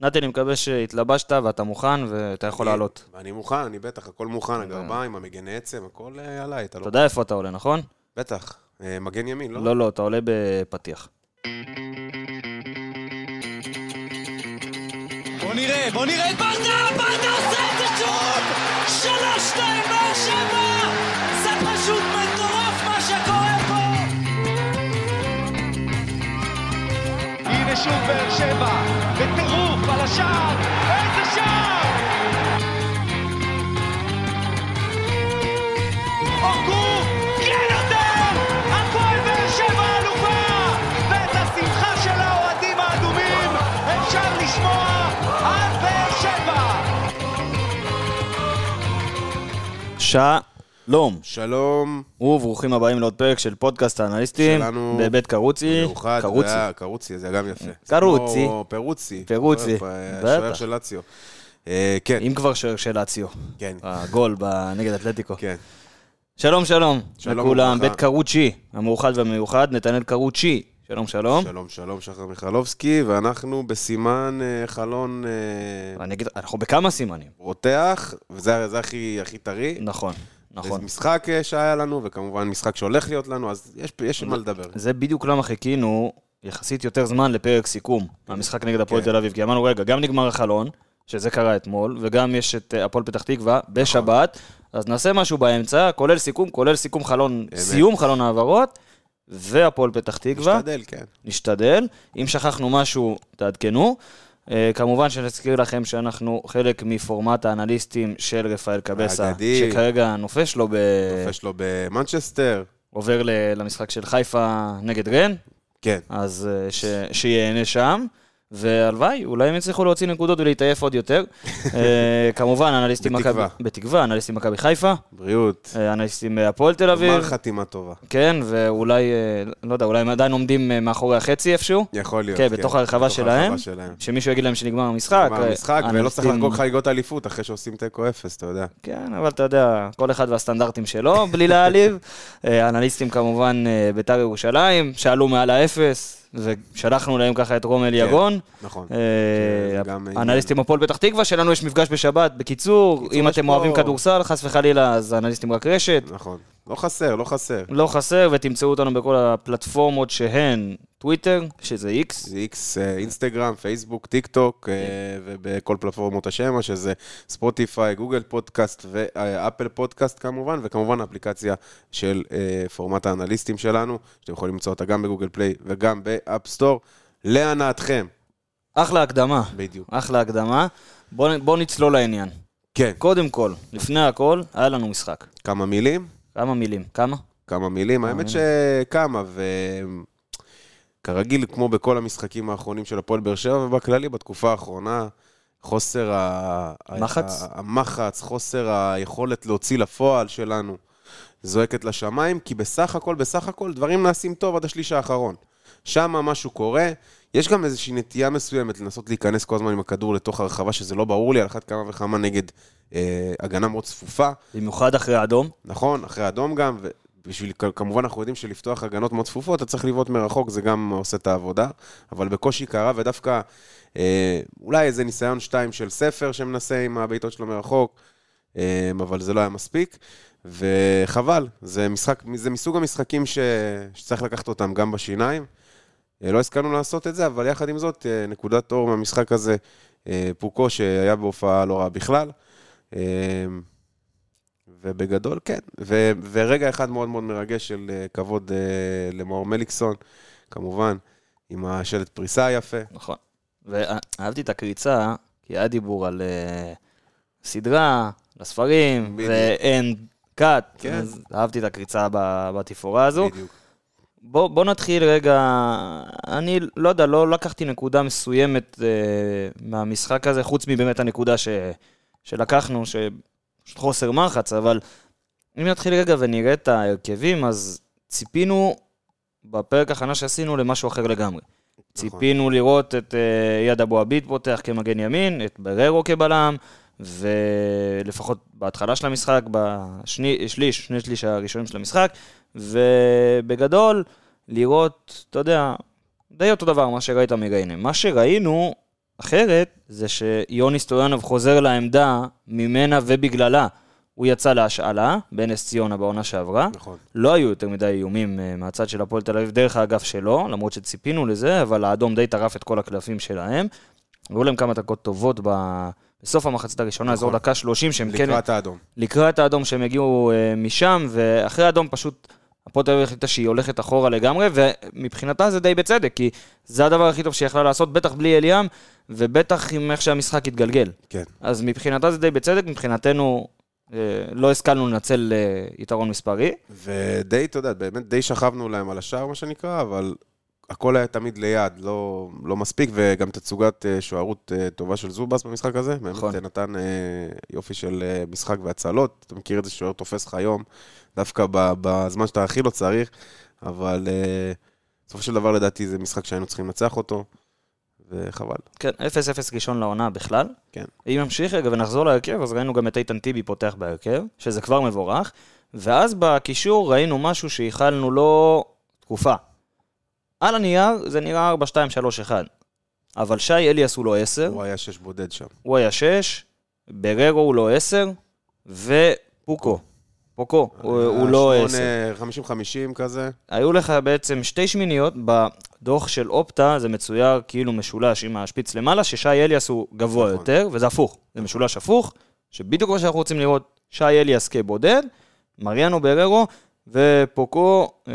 נתי, אני מקווה שהתלבשת ואתה מוכן ואתה יכול אני- לעלות. אני מוכן, אני בטח, הכל מוכן, הגרביים, המגני עצם, הכל אה, עליי, אתה לא... אתה יודע איפה אתה עולה, נכון? בטח. אה, מגן ימין, לא? לא, לא, אתה עולה בפתיח. בוא נראה, בוא נראה את ברדה! ברדה עושה את זה שוב! שלוש, שתיים, באר שבע! זה פשוט מטורף מה שקורה פה! הנה שוב באר שבע, בטירוף על השער, איזה שער! אורגו, כן יותר! הפועל באר שבע אלופה! ואת השמחה של האוהדים האדומים אפשר לשמוע על באר שבע! שלום, שלום, וברוכים הבאים לעוד פרק של פודקאסט האנליסטים, שלנו בבית קרוצי. מאוחד, קרוצי. היה- קרוצי, זה גם יפה. קרוצי. כמו פירוצי. פירוצי, אה, בטח. השוער של לאציו. אה, כן, אם כבר שוער של אציו. כן, הגול נגד אתלטיקו. כן. שלום, שלום. שלום לכולם. בית קרוצ'י, המאוחד והמיוחד, נתנאל קרוצ'י. שלום, שלום. שלום, שלום, שחר מיכלובסקי, ואנחנו בסימן אה, חלון אה, אני אגיד, אנחנו בכמה סימנים. רותח, וזה זה הכי הכי טרי. נכון, נכון. זה משחק אה, שהיה לנו, וכמובן משחק שהולך להיות לנו, אז יש יש מה לדבר. זה בדיוק למה חיכינו יחסית יותר זמן לפרק סיכום. המשחק נגד הפועל כן. תל אביב, כי אמרנו, רגע, גם נגמר החלון, שזה קרה אתמול, וגם יש את אה, הפועל פתח תקווה בשבת, אז נעשה משהו באמצע, כולל סיכום, כולל סיכום חלון, סיום חלון העברות, והפועל פתח תקווה. נשתדל, כן. נשתדל. אם שכחנו משהו, תעדכנו. אה, כמובן שנזכיר לכם שאנחנו חלק מפורמט האנליסטים של רפאל קבסה, האגדי. שכרגע נופש לו ב... נופש לו במנצ'סטר, עובר ל- למשחק של חיפה נגד רן, כן. אז אה, ש... שיהנה שם. והלוואי, אולי הם יצליחו להוציא נקודות ולהתעייף עוד יותר. אה, כמובן, אנליסטים בתקווה. מכבי... בתקווה, אנליסטים מכבי חיפה, בריאות. אה, אנליסטים אה, הפועל תל גמר אביב, חתימה טובה. כן, ואולי, לא יודע, אולי הם עדיין עומדים מאחורי החצי איפשהו. יכול להיות. כן, הרחבה בתוך. הרחבה שלהם. שמישהו יגיד להם שנגמר המשחק. גמר אה, המשחק, ולא צריך לחגוג חגיגות אליפות אחרי שעושים תיקו אפס, אתה יודע. כן, אבל אתה יודע, כל אחד והסטנדרטים שלו, בלי להעליב. האנליסטים כמובן בית"ר ירושלים, שעלו מעל האפס, ושלחנו להם ככה את רומל יגון. נכון. אה. האנליסטים הפועל פתח תקווה, שלנו יש מפגש בשבת. בקיצור, אם אתם אוהבים כדורסל, חס וחלילה, אז האנליסטים רק רשת. נכון. לא חסר, לא חסר. לא חסר, ותמצאו אותנו בכל הפלטפורמות שהן טוויטר, שזה איקס, זה איקס, אה, אינסטגרם, פייסבוק, טיק טוק, אה, ובכל פלטפורמות השמע, שזה ספוטיפיי, גוגל פודקאסט ואפל פודקאסט כמובן, וכמובן האפליקציה של אה, פורמט האנליסטים שלנו, שאתם יכולים למצוא אותה גם בגוגל פליי וגם באפסטור, להנאתכם. אחלה הקדמה. בדיוק. אחלה הקדמה. בואו בוא נצלול לעניין. כן, קודם כל, לפני הכל, היה לנו משחק. כמה מילים? כמה מילים? כמה? כמה מילים, האמת שכמה, וכרגיל, כמו בכל המשחקים האחרונים של הפועל באר שבע, ובכללי, בתקופה האחרונה, חוסר ה... מחץ? ה- המחץ, חוסר היכולת להוציא לפועל שלנו, זועקת לשמיים, כי בסך הכל, בסך הכל, דברים נעשים טוב עד השליש האחרון. שם משהו קורה, יש גם איזושהי נטייה מסוימת לנסות להיכנס כל הזמן עם הכדור לתוך הרחבה, שזה לא ברור לי, על אחת כמה וכמה נגד אה, הגנה מאוד צפופה. במיוחד אחרי האדום. נכון, אחרי אדום גם, ובשביל, כמובן אנחנו יודעים שלפתוח הגנות מאוד צפופות, אתה צריך לבעוט מרחוק, זה גם עושה את העבודה, אבל בקושי קרה, ודווקא אה, אולי איזה ניסיון שתיים של ספר שמנסה עם הבעיטות שלו מרחוק, אה, אבל זה לא היה מספיק, וחבל, זה, משחק, זה מסוג המשחקים ש, שצריך לקחת אותם גם בשיניים. אה, לא הסכמנו לעשות את זה, אבל יחד עם זאת, אה, נקודת אור מהמשחק הזה, אה, פוקו, שהיה בהופעה לא רעה בכלל. ובגדול, כן. ו- ורגע אחד מאוד מאוד מרגש של כבוד למאור מליקסון, כמובן, עם השלט פריסה היפה. נכון. ואהבתי את הקריצה, כי היה דיבור על אה, סדרה, לספרים. ואין קאט, כן. אז אהבתי את הקריצה בתפאורה הזו. בדיוק. בוא, בוא נתחיל רגע, אני לא יודע, לא לקחתי נקודה מסוימת אה, מהמשחק הזה, חוץ מבאמת הנקודה ש, שלקחנו, שפשוט חוסר מחץ, אבל אם נתחיל רגע ונראה את ההרכבים, אז ציפינו בפרק הכנה שעשינו למשהו אחר לגמרי. ציפינו לראות את אה, יד אבו עביד פותח כמגן ימין, את בררו כבלם, ולפחות בהתחלה של המשחק, בשליש, שני שליש הראשונים של המשחק, ובגדול, לראות, אתה יודע, די אותו דבר מה שראית מגיינה. מה שראינו אחרת, זה שיוני סטויאנוב חוזר לעמדה ממנה ובגללה. הוא יצא להשאלה בנס ציונה בעונה שעברה. נכון. לא היו יותר מדי איומים אה, מהצד של הפועל תל אביב דרך האגף שלו, למרות שציפינו לזה, אבל האדום די טרף את כל הקלפים שלהם. היו להם כמה דקות טובות ב... בסוף המחצית הראשונה, אזור נכון. דקה 30, שהם כן... לקראת האדום. לקראת האדום שהם הגיעו אה, משם, ואחרי האדום פשוט הפועל תל אביב החליטה שהיא הולכת אחורה לגמרי, ומבחינתה זה די בצדק, כי זה הדבר הכי טוב שהיא יכלה לעשות, בטח בלי אליאם, ובטח עם איך שהמשחק התגלגל. כן. אז מבחינתה זה די בצדק, מבחינתנו אה, לא השכלנו לנצל אה, יתרון מספרי. ודי, אתה יודע, באמת די שכבנו להם על השער, מה שנקרא, אבל הכל היה תמיד ליד, לא, לא מספיק, וגם תצוגת אה, שוערות אה, טובה של זובס במשחק הזה. באמת נכון. אה, נתן יופי של משחק והצלות. אתה מכיר את זה ששוער תופס לך היום, דווקא בזמן שאתה הכי לא צריך, אבל בסופו של דבר לדעתי זה משחק שהיינו צריכים לנצח אותו, וחבל. כן, 0-0 ראשון לעונה בכלל. כן. אם נמשיך רגע ונחזור להרכב, אז ראינו גם את איתן טיבי פותח בהרכב, שזה כבר מבורך, ואז בקישור ראינו משהו שייחלנו לו תקופה. על הנייר זה נראה 4-2-3-1, אבל שי אליאס הוא לא 10, הוא היה שש בודד שם. הוא היה 6, בררו הוא לא 10, ופוקו, פוקו, הוא, הוא לא 10. 50-50 כזה. היו לך בעצם שתי שמיניות, בדוח של אופטה זה מצויר כאילו משולש עם השפיץ למעלה, ששי אליאס הוא גבוה נכון. יותר, וזה הפוך, זה משולש הפוך, שבדיוק מה שאנחנו רוצים לראות, שי אליאס כבודד, מריאנו בררו ופוקו אה,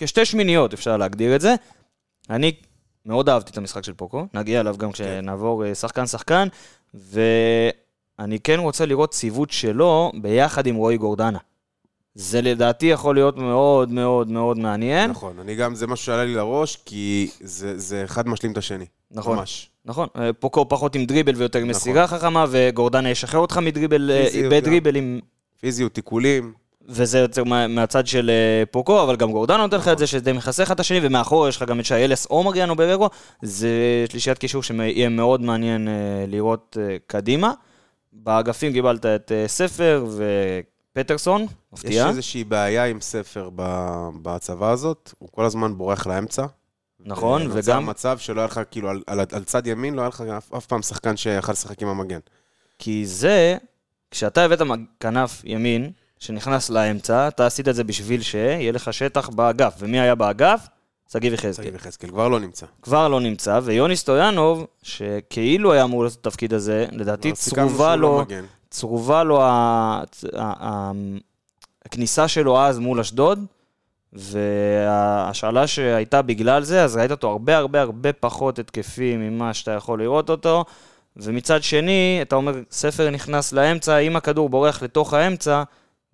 כשתי שמיניות, אפשר להגדיר את זה. אני מאוד אהבתי את המשחק של פוקו, נגיע אליו גם כשנעבור אה, שחקן-שחקן, ואני כן רוצה לראות ציוות שלו ביחד עם רועי גורדנה. זה לדעתי יכול להיות מאוד מאוד מאוד מעניין. נכון, אני גם, זה משהו שעלה לי לראש, כי זה, זה אחד משלים את השני. נכון. ממש. נכון, אה, פוקו פחות עם דריבל ויותר עם מסירה חכמה, וגורדנה ישחרר אותך מדריבל, אה, בדריבלים, פיזיות, תיקולים. וזה יוצר מה- מהצד של אה, פוקו, אבל גם גורדנה נותן לך את זה, שזה מכסה לך את השני, ומאחור יש לך גם את שי אלס או מריאנו בררו, זה שלישיית קישור שיהיה מאוד מעניין אה, לראות אה, קדימה. באגפים קיבלת את ספר ופטרסון, יש מפתיע. איזושהי בעיה עם ספר בהצבה הזאת, הוא כל הזמן בורח לאמצע. נכון, וגם מצב שלא היה לך, כאילו, על, על, על צד ימין לא היה לך אף, אף פעם שחקן שיכל לשחק עם המגן. כי זה, כשאתה הבאת כנף ימין, שנכנס לאמצע, אתה עשית את זה בשביל שיהיה לך שטח באגף. ומי היה באגף? שגיב יחזקאל. שגיב יחזקאל כבר לא נמצא. כבר לא נמצא, ויוני סטויאנוב, שכאילו היה אמור לעשות את התפקיד הזה, לדעתי סיכמנו צרובה לא לו. צרובה לו ה- הכניסה שלו אז מול אשדוד, וההשאלה שהייתה בגלל זה, אז ראית אותו הרבה הרבה הרבה פחות התקפי ממה שאתה יכול לראות אותו. ומצד שני, אתה אומר, ספר נכנס לאמצע, אם הכדור בורח לתוך האמצע,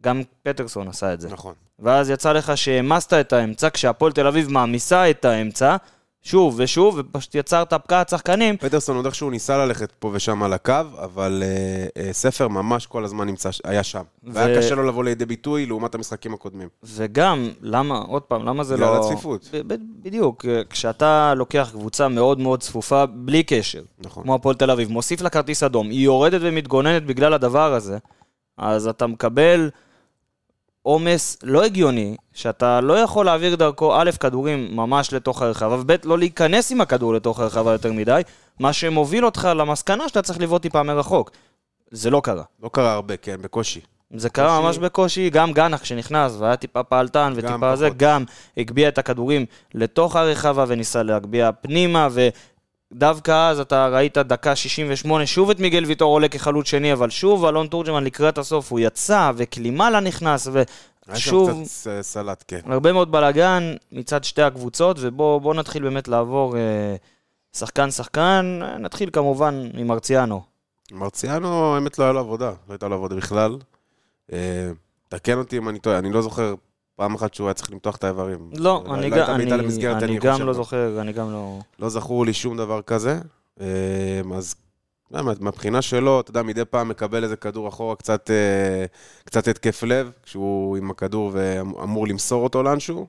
גם פטרסון עשה את זה. נכון. ואז יצא לך שהעמסת את האמצע, כשהפועל תל אביב מעמיסה את האמצע, שוב ושוב, ופשוט יצרת פקעת שחקנים. פטרסון עוד איכשהו ניסה ללכת פה ושם על הקו, אבל אה, אה, ספר ממש כל הזמן נמצא, היה שם. והיה קשה לו לבוא לידי ביטוי לעומת המשחקים הקודמים. וגם, למה, עוד פעם, למה זה בגלל לא... הצפיפות. ב- ב- בדיוק, כשאתה לוקח קבוצה מאוד מאוד צפופה, בלי קשר, נכון. כמו הפועל תל אביב, מוסיף לה כרטיס אדום, היא יורדת ומתגוננת בגלל הדבר הזה, אז אתה מקבל עומס לא הגיוני, שאתה לא יכול להעביר דרכו, א', כדורים ממש לתוך הרחבה, וב', לא להיכנס עם הכדור לתוך הרחבה יותר מדי, מה שמוביל אותך למסקנה שאתה צריך לבעוט טיפה מרחוק. זה לא קרה. לא קרה הרבה, כן, בקושי. זה קרה בקושי. ממש בקושי, גם גנח שנכנס והיה טיפה פעלתן וטיפה זה, פחות. גם הגביה את הכדורים לתוך הרחבה וניסה להגביה פנימה, ודווקא אז אתה ראית דקה 68, שוב את מיגל ויטור עולה כחלוץ שני, אבל שוב אלון תורג'מן לקראת הסוף, הוא יצא וקלימלה נכנס, היה שם ושוב קצת אה, סלט, כן. הרבה מאוד בלאגן מצד שתי הקבוצות, ובואו נתחיל באמת לעבור אה, שחקן-שחקן, נתחיל כמובן עם מרציאנו. מרציאנו, האמת, לא היה לו עבודה. לא הייתה לו עבודה בכלל. אה, תקן אותי אם אני טועה, אני לא זוכר פעם אחת שהוא היה צריך למתוח את האיברים. לא, לא אני, הייתה גם, אני, למסגרת, אני חושב. גם לא זוכר, אני גם לא... לא זכור לי שום דבר כזה. אה, אז לא, מה- מהבחינה שלו, אתה יודע, מדי פעם מקבל איזה כדור אחורה, קצת, אה, קצת התקף לב, כשהוא עם הכדור ואמור למסור אותו לאנשהו,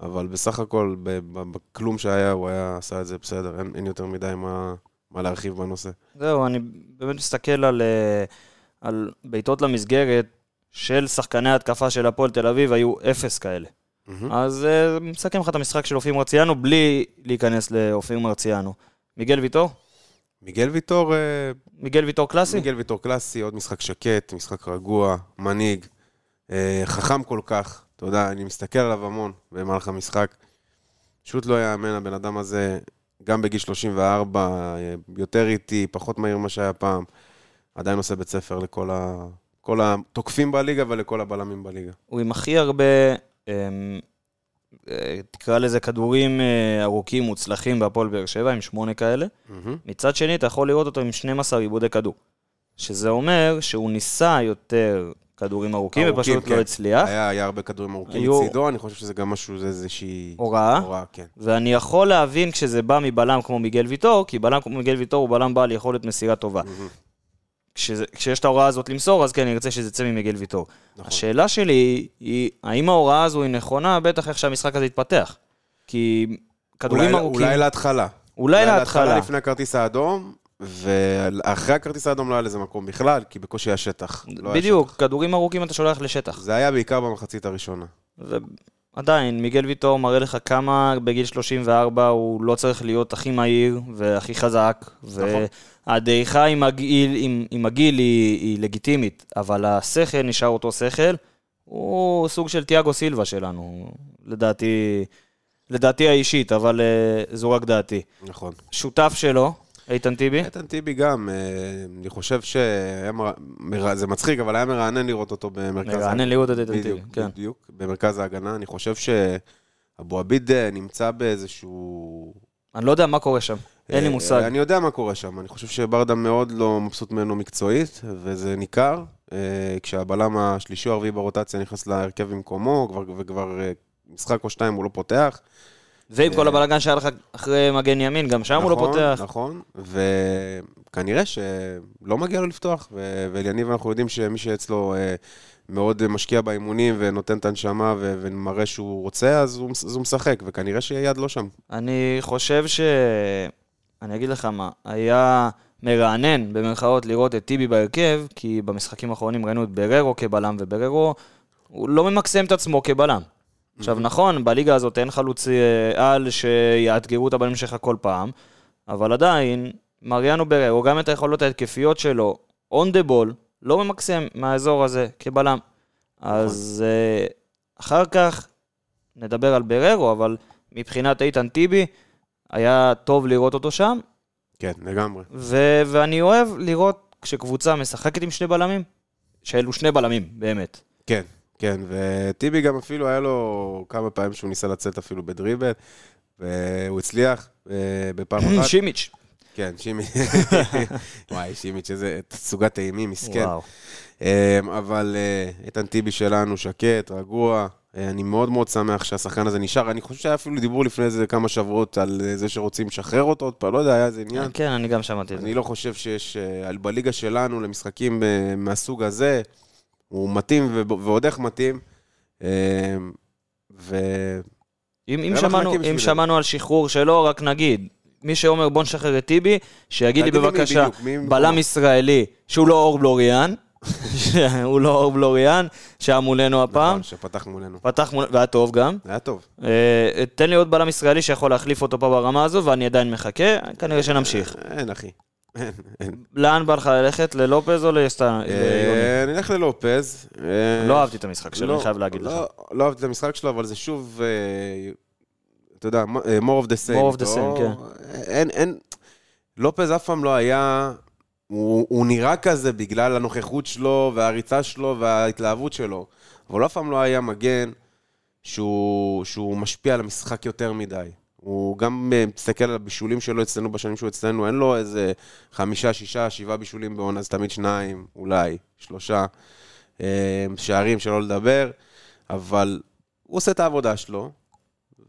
אבל בסך הכל, בכלום שהיה, הוא היה עשה את זה בסדר, אין, אין יותר מדי מה, מה להרחיב בנושא. זהו, אני באמת מסתכל על, אה, על בעיטות למסגרת של שחקני ההתקפה של הפועל תל אביב, היו אפס כאלה. מהמם. אז אה, מסכם לך את המשחק של אופיר מרציאנו בלי להיכנס לאופיר מרציאנו. מיגל ויטור? מיגל ויטור, אה, מיגל ויטור קלאסי? מיגל ויטור קלאסי, עוד משחק שקט, משחק רגוע, מנהיג, אה, חכם כל כך. אתה יודע, אני מסתכל עליו המון במהלך המשחק. פשוט לא יאמן, הבן אדם הזה, גם בגיל 34, אה, יותר איטי, פחות מהיר ממה שהיה פעם. עדיין עושה בית ספר לכל ה... כל התוקפים בליגה ולכל הבלמים בליגה. הוא עם הכי הרבה, אמ, אה, תקרא לזה כדורים אה, ארוכים, מוצלחים בהפועל באר שבע, עם שמונה כאלה. מהמם. מצד שני, אתה יכול לראות אותו עם 12 עיבודי כדור. שזה אומר שהוא ניסה יותר כדורים ארוכים, ארוכים, ופשוט כן. לא הצליח. היה, היה הרבה כדורים ארוכים היו- מצידו, אני חושב שזה גם משהו, זה איזושהי... הוראה. הוראה, כן. ואני יכול להבין כשזה בא מבלם כמו מיגל ויטור, כי בלם כמו מיגל ויטור הוא בלם בעל יכולת מסירה טובה. מהמם. כשיש את ההוראה הזאת למסור, אז כן, אני ארצה שזה יצא ממיגל ויטור. נכון. השאלה שלי היא, האם ההוראה הזו היא נכונה, בטח איך שהמשחק הזה יתפתח. כי כדורים אולי, ארוכים... אולי להתחלה. אולי להתחלה. לפני הכרטיס האדום, ואחרי הכרטיס האדום לא היה לזה מקום בכלל, כי בקושי היה שטח. לא היה בדיוק, כדורים ארוכים אתה שולח לשטח. שטח. זה היה בעיקר במחצית הראשונה. ועדיין, מיגל ויטור מראה לך כמה בגיל 34 הוא לא צריך להיות הכי מהיר והכי חזק. נכון. והדעיכה עם הגיל, עם, עם הגיל היא, היא לגיטימית, אבל השכל נשאר אותו שכל. הוא סוג של תיאגו סילבה שלנו, לדעתי, לדעתי האישית, אבל uh, זו רק דעתי. נכון. שותף שלו, איתן טיבי, איתן טיבי גם, אה, אני חושב שהיה מר... זה מצחיק, אבל היה מרענן לראות אותו במרכז מרענן לראות את איתן טיבי, כן. בדיוק, במרכז ההגנה. אני חושב שאבו עביד אה, נמצא באיזשהו... אני לא יודע מה קורה שם, אין לי אה, מושג. אני יודע מה קורה שם, אני חושב שברדה מאוד לא מבסוט ממנו מקצועית, וזה ניכר. אה, כשהבלם השלישי או הרביעי ברוטציה נכנס להרכב במקומו, כבר, וכבר אה, משחק או שתיים הוא לא פותח. ועם כל הבלאגן שהיה לך אחרי מגן ימין, גם שם הוא לא נכון, פותח. נכון, וכנראה שלא מגיע לו לפתוח, ואליניב אנחנו יודעים שמי שאצלו מאוד משקיע באימונים ונותן את הנשמה ו- ומראה שהוא רוצה, אז הוא, אז הוא משחק, וכנראה שיד לא שם. אני חושב ש... אני אגיד לך מה, היה מרענן, במרכאות, לראות את טיבי בהרכב, כי במשחקים האחרונים ראינו את בררו כבלם, ובררו, הוא לא ממקסם את עצמו כבלם. עכשיו, נכון, בליגה הזאת אין חלוץ אה, על שיאתגרו את הבלמים שלך כל פעם, אבל עדיין, מריאנו בררו, גם את היכולות ההתקפיות שלו, on the ball, לא ממקסם מהאזור הזה כבלם. אז אה, אחר כך נדבר על בררו, אבל מבחינת איתן טיבי, היה טוב לראות אותו שם, כן, לגמרי. ו- ואני אוהב לראות כשקבוצה משחקת עם שני בלמים, שאלו שני בלמים, באמת. כן, כן, וטיבי גם אפילו היה לו כמה פעמים שהוא ניסה לצאת אפילו בדריבל, והוא הצליח אה, בפעם אחת. שימיץ'. כן, שימי. וואי, שימיץ', איזה תצוגת אימים, מסכן. וואו. אמ, אבל אה, איתן טיבי שלנו שקט, רגוע. אה, אני מאוד מאוד שמח שהשחקן הזה נשאר. אני חושב שהיה אפילו דיבור לפני איזה כמה שבועות על אה, זה שרוצים לשחרר אותו עוד פעם, לא יודע, היה איזה עניין. כן, אני גם שמעתי את זה. אני לא חושב שיש, אה, בליגה שלנו, למשחקים אה, מהסוג הזה, הוא מתאים ועוד איך מתאים. ו... אם, אם, שמענו, אם. שמענו על שחרור שלו, רק נגיד, מי שאומר בוא נשחרר את טיבי, שיגיד לי בבקשה? בלם ישראלי, שהוא לא אור בלוריאן, הוא לא אור בלוריאן, שהיה מולנו הפעם, נכון, שפתח מולנו. פתח מול... והיה טוב גם. היה טוב. אה, תן לי עוד בלם ישראלי שיכול להחליף אותו פה ברמה הזו, ואני עדיין מחכה, כנראה שנמשיך. אין, אחי. אין, אין. לאן בא לך ללכת, ללופז או ליוני? אה, נלך ללופז. אה, לא אהבתי את המשחק שלו, לא, אני חייב להגיד לא, לך. לא אהבתי את המשחק שלו, אבל זה שוב, אה, אתה יודע, אה, more of the same. More of the לא- same, כן. אין, אין, לופז אף פעם לא היה, הוא, הוא נראה כזה בגלל הנוכחות שלו והריצה שלו וההתלהבות שלו, אבל אף פעם לא היה מגן שהוא, שהוא משפיע על המשחק יותר מדי. הוא גם אה, מסתכל על הבישולים שלו אצלנו בשנים שהוא אצלנו, אין לו איזה חמישה, שישה, שבעה בישולים בעונה, אז תמיד שניים, אולי, שלושה. אה, שערים שלא לדבר, אבל הוא עושה את העבודה שלו,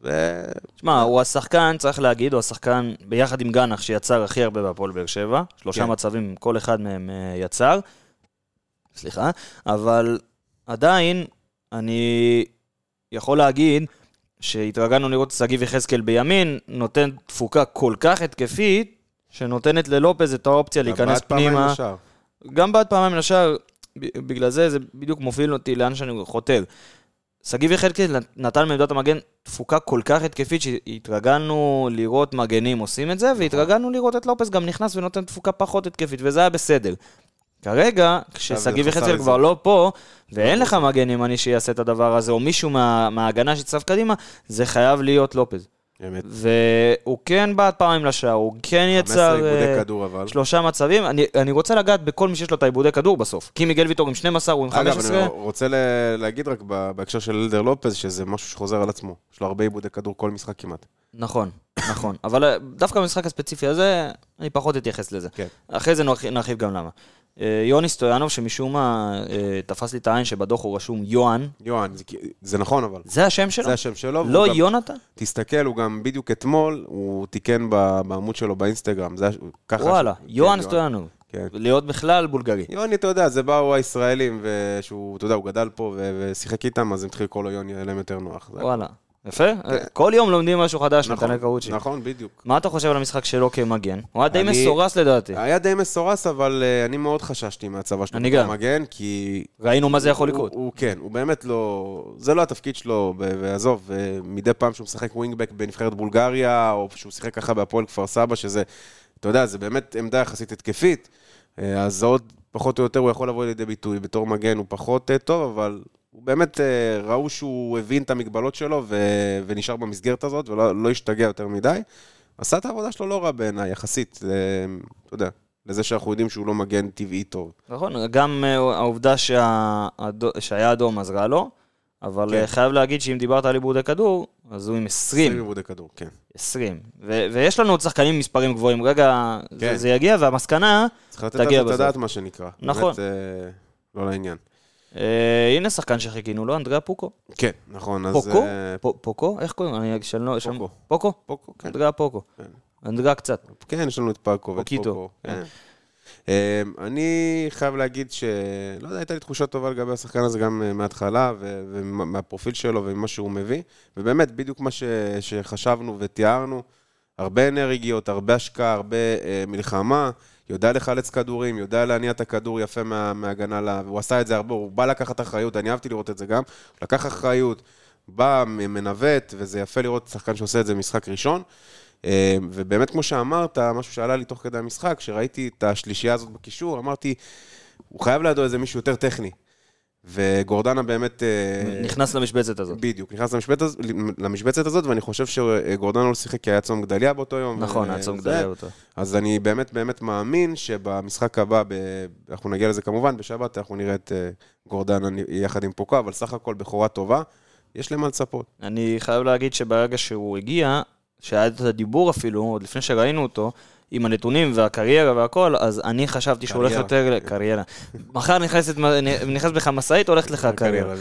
ו... שמע, הוא השחקן, צריך להגיד, הוא השחקן, ביחד עם גנח, שיצר הכי הרבה בהפועל באר שבע. שלושה כן. מצבים, כל אחד מהם אה, יצר. סליחה. אבל עדיין, אני יכול להגיד שהתרגלנו לראות את שגיב יחזקאל בימין, נותן תפוקה כל כך התקפית, שנותנת ללופז את האופציה להיכנס בעט פעמיים פנימה. לשער. גם בעד פעמיים לשער, בגלל זה זה בדיוק מוביל אותי לאן שאני חותר. שגיב יחזקאל נתן מעמדת המגן תפוקה כל כך התקפית שהתרגלנו לראות מגנים עושים את זה, והתרגלנו לראות את לופס גם נכנס ונותן תפוקה פחות התקפית, וזה היה בסדר. כרגע, כששגיב יחזקאל כבר. לא פה, ואין לך מגן ימני שיעשה את הדבר הזה, או מישהו מה- מההגנה שיצטרף קדימה, זה חייב להיות לופז. אמת. והוא כן בעט פעמים לשער, הוא כן 15 יצר עיבודי אה, כדור אבל. שלושה מצבים. אני, אני רוצה לגעת בכל מי שיש לו את העיבודי כדור בסוף. כי מיגל ויטור עם 12, הוא עם אגב, 15. אני רוצה להגיד רק בהקשר של אלדר לופז, שזה משהו שחוזר על עצמו. יש לו הרבה עיבודי כדור כל משחק כמעט. נכון, נכון. אבל אה, דווקא במשחק הספציפי הזה, אני פחות אתייחס לזה. כן. אחרי זה נרחיב גם למה. אה, יוני סטויאנוב, שמשום מה אה, תפס לי את העין שבדוח הוא רשום יוהן, יוהן, זה, זה נכון אבל. זה השם שלו? זה השם שלו. לא גם- יונתן? תסתכל, הוא גם בדיוק אתמול, הוא תיקן בעמוד שלו באינסטגרם. זה, ככה... וואלה, כן, יוהן סטויאנוב. כן. להיות בכלל בולגרי. יוני, אתה יודע, זה באו הישראלים, ושהוא, אתה יודע, הוא גדל פה ושיחק איתם, אז הם התחילו לקרוא לו יוני, היה להם יותר נוח. וואלה. יפה? כל יום לומדים משהו חדש, נכון, נתנאל קרוצ'י. נכון, בדיוק. מה אתה חושב על המשחק שלו כמגן? הוא היה די מסורס לדעתי. היה די מסורס, אבל אה, אני מאוד חששתי מהצבא שלו אני בתור גם. מגן, כי... ראינו מה זה יכול לקרות. הוא כן, הוא באמת לא... זה לא התפקיד שלו, ועזוב, אה, מדי פעם שהוא משחק ווינגבק בנבחרת בולגריה, או שהוא שיחק ככה בהפועל כפר סבא, שזה, אתה יודע, זה באמת עמדה יחסית התקפית, אה, אז עוד פחות או יותר הוא יכול לבוא לידי ביטוי. בתור מגן הוא פחות טוב, אבל הוא באמת, אה, ראו שהוא הבין את המגבלות שלו ו- ונשאר במסגרת הזאת, ולא לא השתגע יותר מדי. עשה את העבודה שלו לא רע בעיניי, יחסית, ל- אתה יודע, לזה שאנחנו יודעים שהוא לא מגן טבעי טוב. נכון, גם אה, העובדה שה- שהיה אדום עזרה לו, אבל כן. אה, חייב להגיד שאם דיברת על עיבודי כדור, אז הוא עם 20. עיבודי כדור, כן. 20. ו- ויש לנו עוד שחקנים עם מספרים גבוהים. רגע, זה- כן. זה יגיע, והמסקנה, צריך לתת על תגיע זה את. הדעת, מה שנקרא. נכון. באמת, אה, לא לעניין. אה, הנה שחקן שחיכינו לו, אנדריאה פוקו. כן, נכון, אז... פוקו? אה, פוקו? איך קוראים? אני של... של- פוקו. פוקו? פוקו, כן. אנדריאה פוקו. כן. אנדריאה קצת. כן, יש לנו את פאקו ואת פוקו. כן. כן. אה, אני חייב להגיד ש... לא יודע, הייתה לי תחושה טובה לגבי השחקן הזה גם אה, מההתחלה, ומהפרופיל שלו וממה שהוא מביא. ובאמת, בדיוק מה ש... שחשבנו ותיארנו, הרבה אנרגיות, הרבה השקעה, הרבה מלחמה, יודע לחלץ כדורים, יודע להניע את הכדור יפה מה... מהגנה, ל... והוא עשה את זה הרבה, הוא בא לקחת אחריות, אני אהבתי לראות את זה גם, לקח אחריות, בא, מנווט, וזה יפה לראות שחקן שעושה את זה במשחק ראשון. אה, ובאמת, כמו שאמרת, משהו שעלה לי תוך כדי המשחק, כשראיתי את השלישייה הזאת בקישור, אמרתי, הוא חייב לידו איזה מישהו יותר טכני. וגורדנה באמת... אה, נכנס למשבצת הזאת. בדיוק, נכנס למשבצת, למשבצת הזאת, ואני חושב שגורדנה לא שיחק כי היה צום גדליה באותו יום. נכון, ו- היה צום. גדליה אותו. אז אני באמת באמת מאמין שבמשחק הבא, ב... אנחנו נגיע לזה כמובן, בשבת אנחנו נראה את אה, גורדנה יחד עם פוקו, אבל סך הכל בכורה טובה, יש למה לצפות. אני חייב להגיד שברגע שהוא הגיע, שהיה את הדיבור אפילו, עוד לפני שראינו אותו, עם הנתונים והקריירה והכל, אז אני חשבתי שהוא הולך. יותר לקריירה. מחר נכנסת, נכנס בך משאית, הולכת לך קריירה.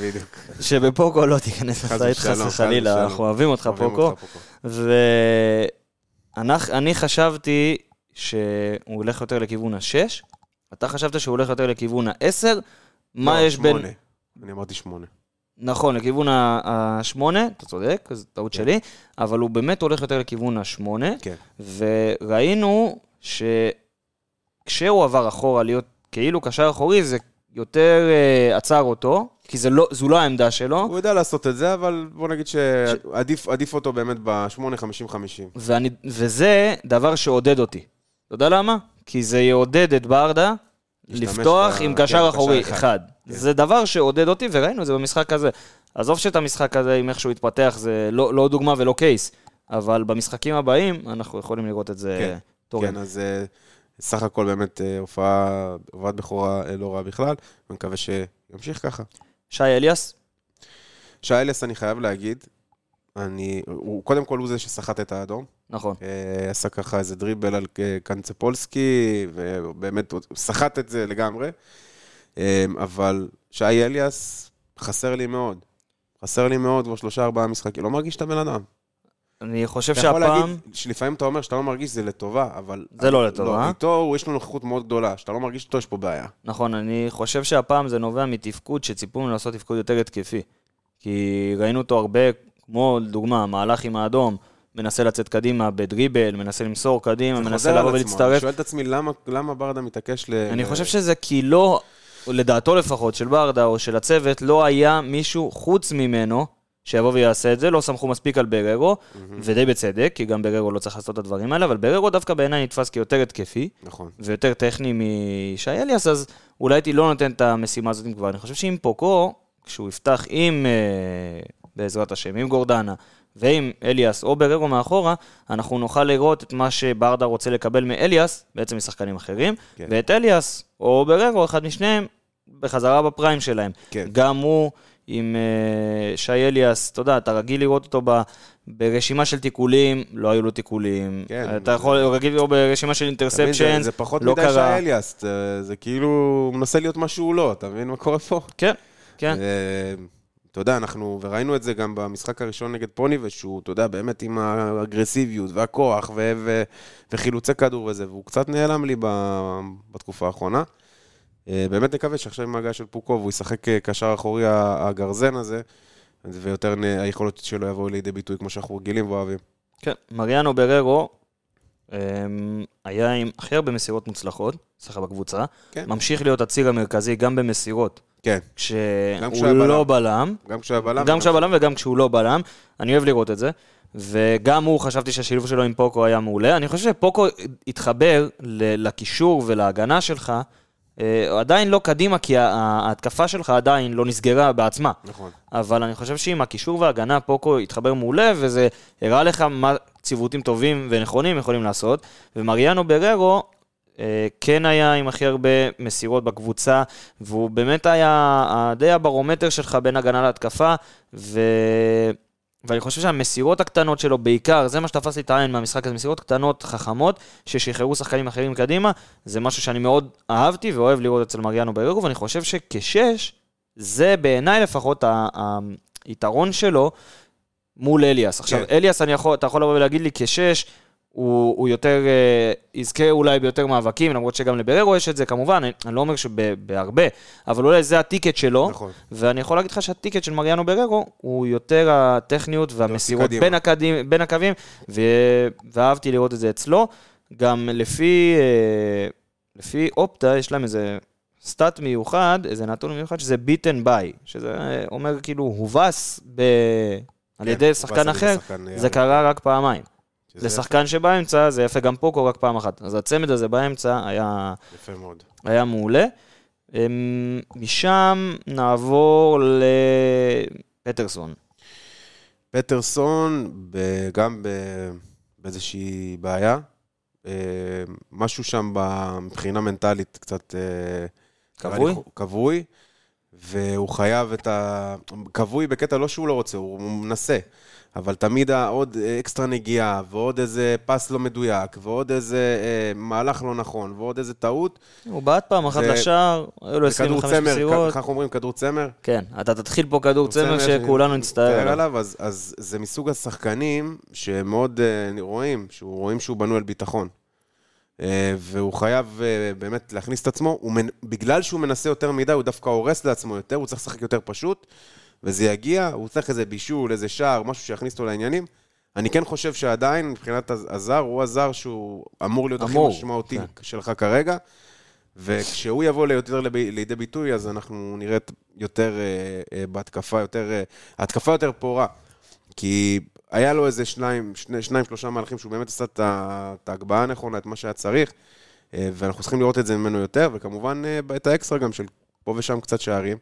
שבפוקו לא תיכנס משאית, חס וחלילה. אנחנו אוהבים אותך פוקו. ואני חשבתי שהוא הולך יותר לכיוון השש, אתה חשבת שהוא הולך יותר לכיוון העשר, מה לא, יש בין... אני אמרתי שמונה. נכון, לכיוון השמונה, אתה צודק, זו טעות כן. שלי, אבל הוא באמת הולך יותר לכיוון השמונה, כן. וראינו שכשהוא עבר אחורה להיות כאילו קשר אחורי, זה יותר אה, עצר אותו, כי זה לא, זו לא העמדה שלו, הוא יודע לעשות את זה, אבל בוא נגיד שעדיף עדיף אותו באמת ב-8-50-50. ואני, וזה דבר שעודד אותי. אתה יודע למה? כי זה יעודד את ברדה לפתוח ב- עם כן, קשר קשר אחורי אחד. אחד. כן. זה דבר שעודד אותי, וראינו את זה במשחק הזה. עזוב שאת המשחק הזה, עם איך שהוא התפתח, זה לא, לא דוגמה ולא קייס, אבל במשחקים הבאים אנחנו יכולים לראות את זה כן, תורם. כן, אז אה, סך הכל באמת אה, הופעה, הופעת בכורה אה, לא רעה בכלל, ומקווה שימשיך ככה. שי אליאס, שי אלס, אני חייב להגיד, אני, הוא קודם כל הוא זה שסחט את האדום. נכון. עשה ככה איזה דריבל על קנצפולסקי, ובאמת הוא סחט את זה לגמרי. אה, אבל שי אליאס, חסר לי מאוד. חסר לי מאוד כבר שלושה ארבעה משחקים. לא מרגיש את הבן אדם. אני חושב אתה יכול שהפעם... להגיד שלפעמים אתה אומר שאתה לא מרגיש זה לטובה, אבל... זה לא לטובה. לא, איתו יש לו נוכחות מאוד גדולה. שאתה לא מרגיש איתו, יש פה בעיה. נכון, אני חושב שהפעם זה נובע מתפקוד שציפו ממנו לעשות תפקוד יותר התקפי. כי ראינו אותו הרבה, כמו דוגמה, מהלך עם האדום, מנסה לצאת קדימה בדריבל, מנסה למסור קדימה, מנסה לבוא עצמו. אני ולהצטרף. שואל את עצמי, למה, למה ברדה מתעקש ל... אני חושב שזה כי לא, לדעתו לפחות, של ברדה או של הצוות, לא היה מישהו חוץ ממנו שיבוא ויעשה את זה, לא סמכו מספיק על בררו, ודי בצדק, כי גם בררו לא צריך לעשות את הדברים האלה, אבל בררו דווקא בעיניי נתפס כיותר התקפי, נכון. ויותר טכני משי אליאס, אז אולי הייתי לא נותן את המשימה הזאת כבר. אני חושב שאם פוקו, כשהוא יפתח עם, אה, בעזרת השם, עם גורדנה, ועם אליאס או בררו מאחורה, אנחנו נוכל לראות את מה שברדה רוצה לקבל מאליאס, בעצם משחקנים אחרים, כן. ואת אליאס או בררו, אחד משניהם, בחזרה בפריים שלהם. כן. גם הוא עם אה, שי אליאס, אתה יודע, אתה רגיל לראות אותו ב, ברשימה של תיקולים, לא היו לו תיקולים. כן. אתה יכול, רגיל לראות ברשימה של אתה מבין, אינטרספשן, זה, זה פחות לא מדי קרה. שי אליאס, זה, זה כאילו, הוא מנסה להיות מה שהוא לא, אתה מבין מה קורה פה? כן, כן. אה, אתה יודע, אנחנו, וראינו את זה גם במשחק הראשון נגד פוני, ושהוא, אתה יודע, באמת עם האגרסיביות והכוח ו- ו- וחילוצי כדור וזה, והוא קצת נעלם לי ב- בתקופה האחרונה. אה, באמת נקווה שעכשיו עם ההגעה של פוקו, והוא ישחק אה, קשר אחורי הגרזן הזה, ויותר היכולות שלו יבואו לידי ביטוי כמו שאנחנו רגילים ואוהבים. כן, מריאנו בררו היה עם הכי הרבה מסירות מוצלחות, סליחה בקבוצה, כן. ממשיך להיות הציר המרכזי גם במסירות, כן, כשהוא לא בלם. גם כשהיה בלם. גם כשהוא בלם וגם כשהוא לא בלם, אני אוהב לראות את זה. וגם הוא, חשבתי שהשילוב שלו עם פוקו היה מעולה. אני חושב שפוקו התחבר לקישור ולהגנה שלך, עדיין לא קדימה, כי ההתקפה שלך עדיין לא נסגרה בעצמה. נכון. אבל אני חושב שעם הקישור וההגנה, פוקו התחבר מעולה, וזה הראה לך מה ציוותים טובים ונכונים יכולים לעשות. ומריאנו בררו אה, כן היה עם הכי הרבה מסירות בקבוצה, והוא באמת היה די הברומטר שלך בין הגנה להתקפה, ו... ואני חושב שהמסירות הקטנות שלו בעיקר, זה מה שתפס לי את העין מהמשחק הזה, מסירות קטנות, חכמות, ששחררו שחקנים אחרים קדימה, זה משהו שאני מאוד אהבתי ואוהב לראות אצל מריאנו בררו, ואני חושב שכשיש, זה בעיניי לפחות ה- ה- היתרון שלו מול אליאס. עכשיו, כן. אליאס, אני יכול, אתה יכול לבוא ולהגיד לי כשש, הוא, הוא יותר, אה, יזכה אולי ביותר מאבקים, למרות שגם לבררו יש את זה כמובן, אני, אני לא אומר שבהרבה, אבל אולי זה הטיקט שלו, נכון. ואני יכול להגיד לך שהטיקט של מריאנו בררו הוא יותר הטכניות והמסירות. בין, הקדים, בין הקווים, ו... ואהבתי לראות את זה אצלו. גם לפי, אה, לפי אופטה, יש להם איזה סטאט מיוחד, איזה נתון מיוחד, שזה ביטן ביי, שזה אה, אומר כאילו הובס ב... על כן, ידי שחקן אחר, זה קרה רק פעמיים. לשחקן שבאמצע, זה יפה גם פוקו רק פעם אחת. אז הצמד הזה באמצע היה... יפה מאוד. היה מעולה. אמ, משם נעבור לפטרסון. פטרסון, גם באיזושהי בעיה. אה, משהו שם מבחינה מנטלית קצת... אה, כבוי? כבוי, והוא חייב את ה... כבוי בקטע לא שהוא לא רוצה, הוא מנסה. אבל תמיד עוד אה, אקסטרה נגיעה, ועוד איזה פס לא מדויק, ועוד איזה אה, מהלך לא נכון, ועוד איזה טעות. הוא בעט פעם אחת זה- לשער, היו לו זה כדור 25 צמר, מסירות. ככה אומרים, כדור צמר. כן, אתה תתחיל פה כדור צמר שכולנו נצטער עליו. עליו, אז, אז זה מסוג השחקנים שמאוד uh, רואים, שהוא, רואים שהוא בנוי על ביטחון. Uh, והוא חייב uh, באמת להכניס את עצמו, הוא מנ... בגלל שהוא מנסה יותר מדי, הוא דווקא הורס לעצמו יותר, הוא צריך לשחק יותר פשוט, וזה יגיע, הוא צריך איזה בישול, איזה שער, משהו שיכניס אותו לעניינים. אני כן חושב שעדיין, מבחינת הז- הזר, הוא הזר שהוא אמור להיות הכי אמור, משמעותי כן. שלך כרגע. וכשהוא יבוא ליותר לידי ביטוי, אז אנחנו נראה את- יותר אה, אה, בהתקפה, יותר, אה, התקפה יותר פורה. כי היה לו איזה שניים, שני, שניים, שלושה מהלכים שהוא באמת עשה את ההגבהה הנכונה, את מה שהיה צריך, אה, ואנחנו צריכים לראות את זה ממנו יותר, וכמובן אה, את האקסטרה גם של פה ושם קצת שערים.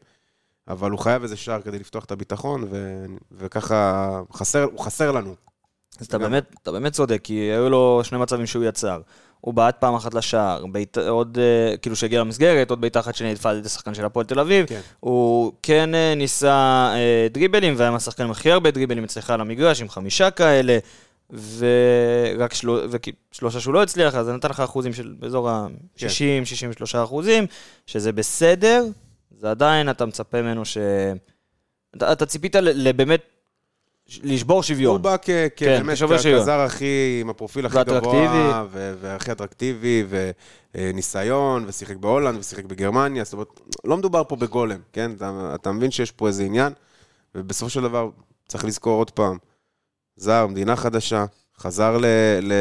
אבל הוא חייב איזה שער כדי לפתוח את הביטחון, ו- וככה חסר, הוא חסר לנו. אז אתה באמת, אתה באמת צודק, כי היו לו שני מצבים שהוא יצר. הוא בעט פעם אחת לשער, בעיט, עוד, אה, כאילו שהגיע למסגרת, עוד בעיטה אחת שנעדפה על ידי שחקן של הפועל תל אביב. כן. הוא כן אה, ניסה אה, דריבלים, והיה מהשחקן עם הכי הרבה דריבלים אצלך על המגרש, עם חמישה כאלה, ורק של... שלושה שהוא לא הצליח, אז זה נתן לך אחוזים של באזור ה-60-63 אחוזים, שזה בסדר, זה עדיין, אתה מצפה ממנו ש... אתה, אתה ציפית לבאמת לשבור שוויון. הוא בא כ- כן, כבאמת, כשובר שוויון. כזר הכי, עם הפרופיל הכי. גבוה, ו- והכי אטרקטיבי, וניסיון, ושיחק בהולנד, ושיחק בגרמניה, זאת אומרת, לא מדובר פה בגולם, כן? אתה, אתה מבין שיש פה איזה עניין, ובסופו של דבר, צריך לזכור עוד פעם, זר, מדינה חדשה, חזר ל... ל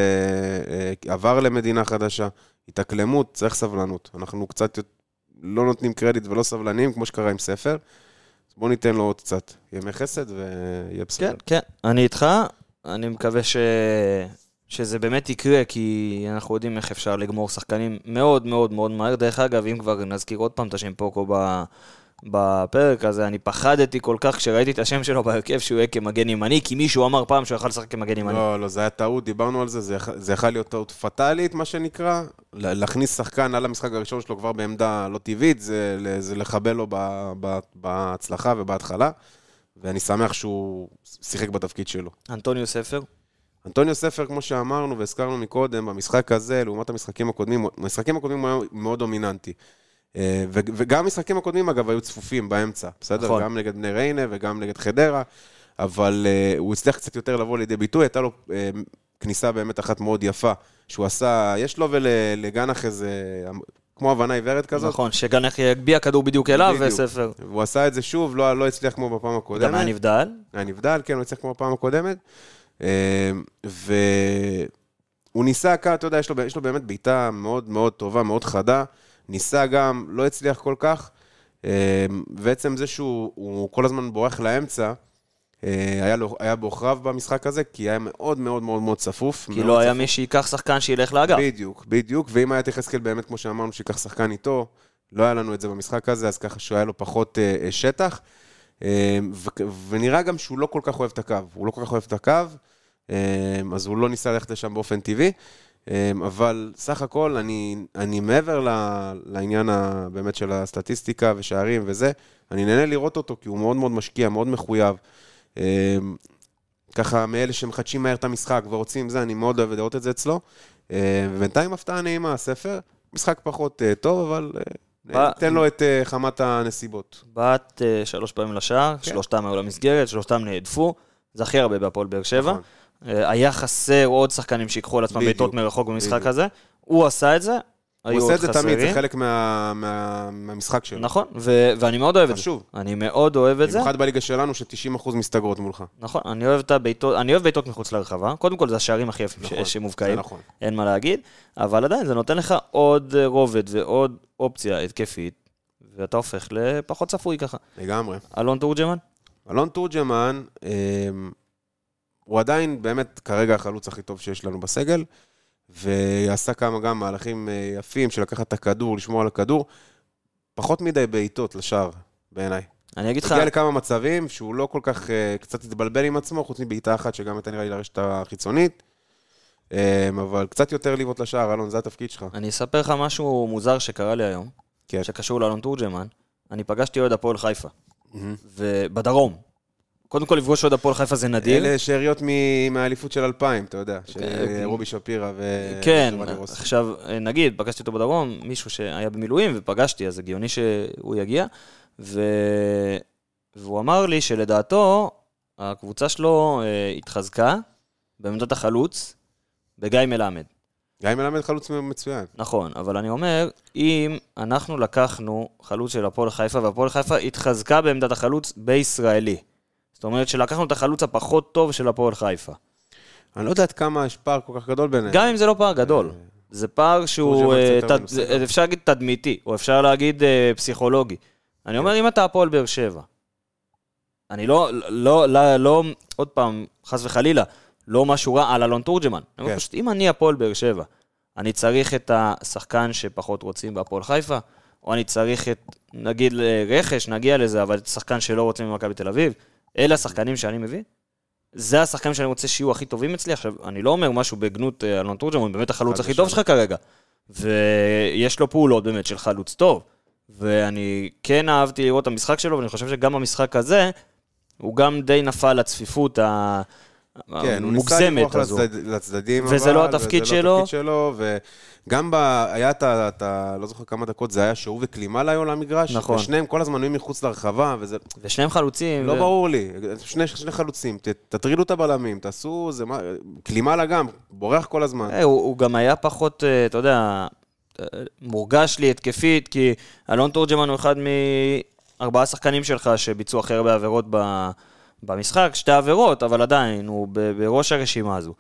אה, עבר למדינה חדשה, התאקלמות, צריך סבלנות. אנחנו קצת, לא נותנים קרדיט ולא סבלניים, כמו שקרה עם ספר. אז בואו ניתן לו עוד קצת ימי חסד ויהיה בסדר. כן, כן, אני איתך, אני מקווה ש... שזה באמת יקרה, כי אנחנו יודעים איך אפשר לגמור שחקנים מאוד מאוד מאוד מהר. דרך אגב, אם כבר נזכיר עוד פעם את השם פוקו ב... בפרק הזה, אני פחדתי כל כך כשראיתי את השם שלו בהרכב שהוא יהיה כמגן ימני, כי מישהו אמר פעם שהוא יכל לשחק כמגן ימני. לא, לא, זה היה טעות, דיברנו על זה, זה יכ- זה יכול להיות טעות פטאלית, מה שנקרא. להכניס שחקן על המשחק הראשון שלו כבר בעמדה לא טבעית, זה, זה לחבל לו ב- ב- בהצלחה ובהתחלה. ואני שמח שהוא שיחק בתפקיד שלו. אנטוניו ספר, אנטוניו ספר, כמו שאמרנו והזכרנו מקודם, במשחק הזה, לעומת המשחקים הקודמים, המשחקים הקודמים הוא היה מאוד דומיננטי. אה, וגם המשחקים הקודמים, אגב, היו צפופים באמצע, בסדר? נכון. גם נגד בני ריינה וגם נגד חדרה, אבל uh, הוא הצליח קצת יותר לבוא לידי ביטוי, הייתה לו uh, כניסה באמת אחת מאוד יפה, שהוא עשה, יש לו ולגנח איזה, כמו הבנה עיוורת כזאת. נכון, שגנח יגביה כדור בדיוק אליו, בדיוק. וספר. והוא עשה את זה שוב, לא, לא הצליח כמו בפעם הקודמת. גם היה נבדל. היה נבדל, כן, הוא הצליח כמו בפעם הקודמת. אה, והוא ניסה אתה יודע, יש לו, יש לו באמת בעיטה מאוד מאוד טובה, מאוד חדה. ניסה גם, לא הצליח כל כך. אה, ועצם זה שהוא הוא כל הזמן בורח לאמצע, אה, היה, לו, היה בעוכריו במשחק הזה, כי היה מאוד מאוד מאוד מאוד צפוף. כי מאוד לא היה צפוף. מי שייקח שחקן שילך לאגף. בדיוק, בדיוק, ואם היה את יחזקאל באמת, כמו שאמרנו, שייקח שחקן איתו, לא היה לנו את זה במשחק הזה, אז ככה שהיה לו פחות אה, אה, שטח. אה, ו- ונראה גם שהוא לא כל כך אוהב את הקו, הוא לא כל כך אוהב את הקו, אה, אז הוא לא ניסה ללכת לשם באופן טבעי. אה, אבל סך הכל, אני, אני מעבר ל- לעניין ה- באמת של הסטטיסטיקה ושערים וזה, אני נהנה לראות אותו, כי הוא מאוד מאוד משקיע, מאוד מחויב. אה, ככה, מאלה שמחדשים מהר את המשחק ורוצים זה, אני מאוד אוהב לראות את זה אצלו. אה, ובינתיים הפתעה נעימה, הספר. משחק פחות אה, טוב, אבל אה, תן לו את אה, חמת הנסיבות. בעט שלוש פעמים לשער, כן. שלושתם היו למסגרת, שלושתם נהדפו. זה הכי הרבה בהפועל באר שבע. אה, היה חסר עוד שחקנים שיקחו על עצמם בעיטות מרחוק במשחק. הזה. הוא עשה את זה, הוא היו עושה עוד את זה חסרים. תמיד, זה חלק מה- מה- מהמשחק שלו. נכון, ו- ואני מאוד אוהב את זה. חשוב. אני מאוד אוהב את זה. במיוחד בליגה שלנו, ש-90% מסתגרות מולך. נכון, אני אוהב את הבעיטות, אני אוהב בעיטות מחוץ לרחבה. קודם כל, זה השערים הכי יפים נכון, שמובקעים. נכון. אין מה להגיד, אבל עדיין זה נותן לך עוד אה, רובד ועוד אופציה התקפית, ואתה הופך לפחות צפוי ככה. לגמרי. אלון תורג'מן? אלון תורג'מן, אה, הוא עדיין באמת כרגע החלוץ הכי טוב שיש לנו בסגל, ועשה כמה גם מהלכים אה, יפים של לקחת את הכדור, לשמור על הכדור. פחות מדי בעיטות לשער, בעיניי. אני אגיד לך, הגיע לכמה מצבים שהוא לא כל כך, אה, קצת התבלבל עם עצמו, חוץ מבעיטה אחת שגם הייתה נראה לי לרשת החיצונית. אה, אבל קצת יותר לבעוט לשער, אלון, זה התפקיד שלך. אני אספר לך משהו מוזר שקרה לי היום, כן. שקשור לאלון תורג'מן. אני פגשתי אוהד הפועל חיפה, מהמם. ובדרום. קודם כל לפגוש אוהד הפועל חיפה זה נדיר. אלה שאריות מהאליפות של 2000, אתה יודע, של כן. רובי שפירא ו... כן. עכשיו, נגיד, פגשתי אותו בדרום, מישהו שהיה במילואים ופגשתי, אז הגיוני שהוא יגיע, ו... והוא אמר לי שלדעתו, הקבוצה שלו אה, התחזקה בעמדת החלוץ בגיא מלמד. גיא מלמד חלוץ מצוין. נכון, אבל אני אומר, אם אנחנו לקחנו חלוץ של הפועל חיפה, והפועל חיפה התחזקה בעמדת החלוץ בישראלי. זאת אומרת שלקחנו את החלוץ הפחות טוב של הפועל חיפה. אני לא יודע עד כמה יש פער כל כך גדול ביניהם. גם אם זה לא פער גדול. זה פער שהוא, אה, תד- אפשר להגיד תדמיתי, או אפשר להגיד אה, פסיכולוגי. אני אומר, אם אתה הפועל באר שבע, אני לא, לא, לא, לא, עוד פעם, חס וחלילה, לא משהו רע על אלון תורג'מן. אני אומר כן. פשוט, אם אני הפועל באר שבע, אני צריך את השחקן שפחות רוצים בהפועל חיפה, או אני צריך את, נגיד רכש, נגיע לזה, אבל את השחקן שלא רוצים במכבי תל אביב, אלה השחקנים שאני מביא. זה השחקנים שאני רוצה שיהיו הכי טובים אצלי. עכשיו, אני לא אומר משהו בגנות אה, אלון תורג'מן, הוא באמת החלוץ הכי טוב. שלך כרגע. ויש לו פעולות באמת של חלוץ טוב. ואני כן אהבתי לראות את המשחק שלו, ואני חושב שגם במשחק הזה, הוא גם די נפל לצפיפות ה- כן, הוא ניסה המוגזמת לברוח הזו. לצדד, לצדדים, וזה אבל, לא התפקיד וזה לא שלו. התפקיד שלו, וגם ב... היה את ה... את ה- לא זוכר כמה דקות, זה היה שהוא וקלימל היו על המגרש, נכון. ושניהם כל הזמן היו מחוץ לרחבה, וזה ושניהם חלוצים. לא ו- ברור לי. שני, שני חלוצים, ת, תטרידו את הבלמים, תעשו... זה מה... קלימלה גם, בורח כל הזמן. אה, הוא, הוא גם היה פחות, אה, אתה יודע, אה, מורגש לי התקפית, כי אלון תורג'מן הוא אחד מארבעה שחקנים שלך שביצעו הכי הרבה עבירות ב, במשחק, שתי עבירות, אבל עדיין, הוא ב, בראש הרשימה הזו.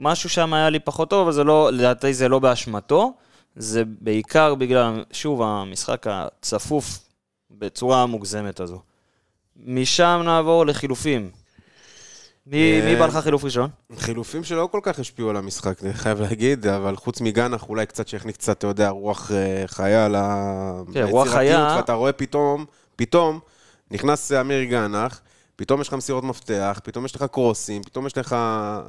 משהו שם היה לי פחות טוב, אבל זה לא, לדעתי זה לא באשמתו, זה בעיקר בגלל, שוב, המשחק הצפוף בצורה מוגזמת הזו. משם נעבור לחילופים. מי, אה, מי בא לך חילוף ראשון? חילופים שלא כל כך השפיעו על המשחק, אני חייב להגיד, אבל חוץ מגנח, אולי קצת שהכניס קצת, אתה יודע, רוח אה, חיה ל... כן, רוח חיה. ואתה רואה פתאום, פתאום, נכנס אמיר גנח, פתאום יש לך מסירות מפתח, פתאום יש לך קרוסים, פתאום יש לך...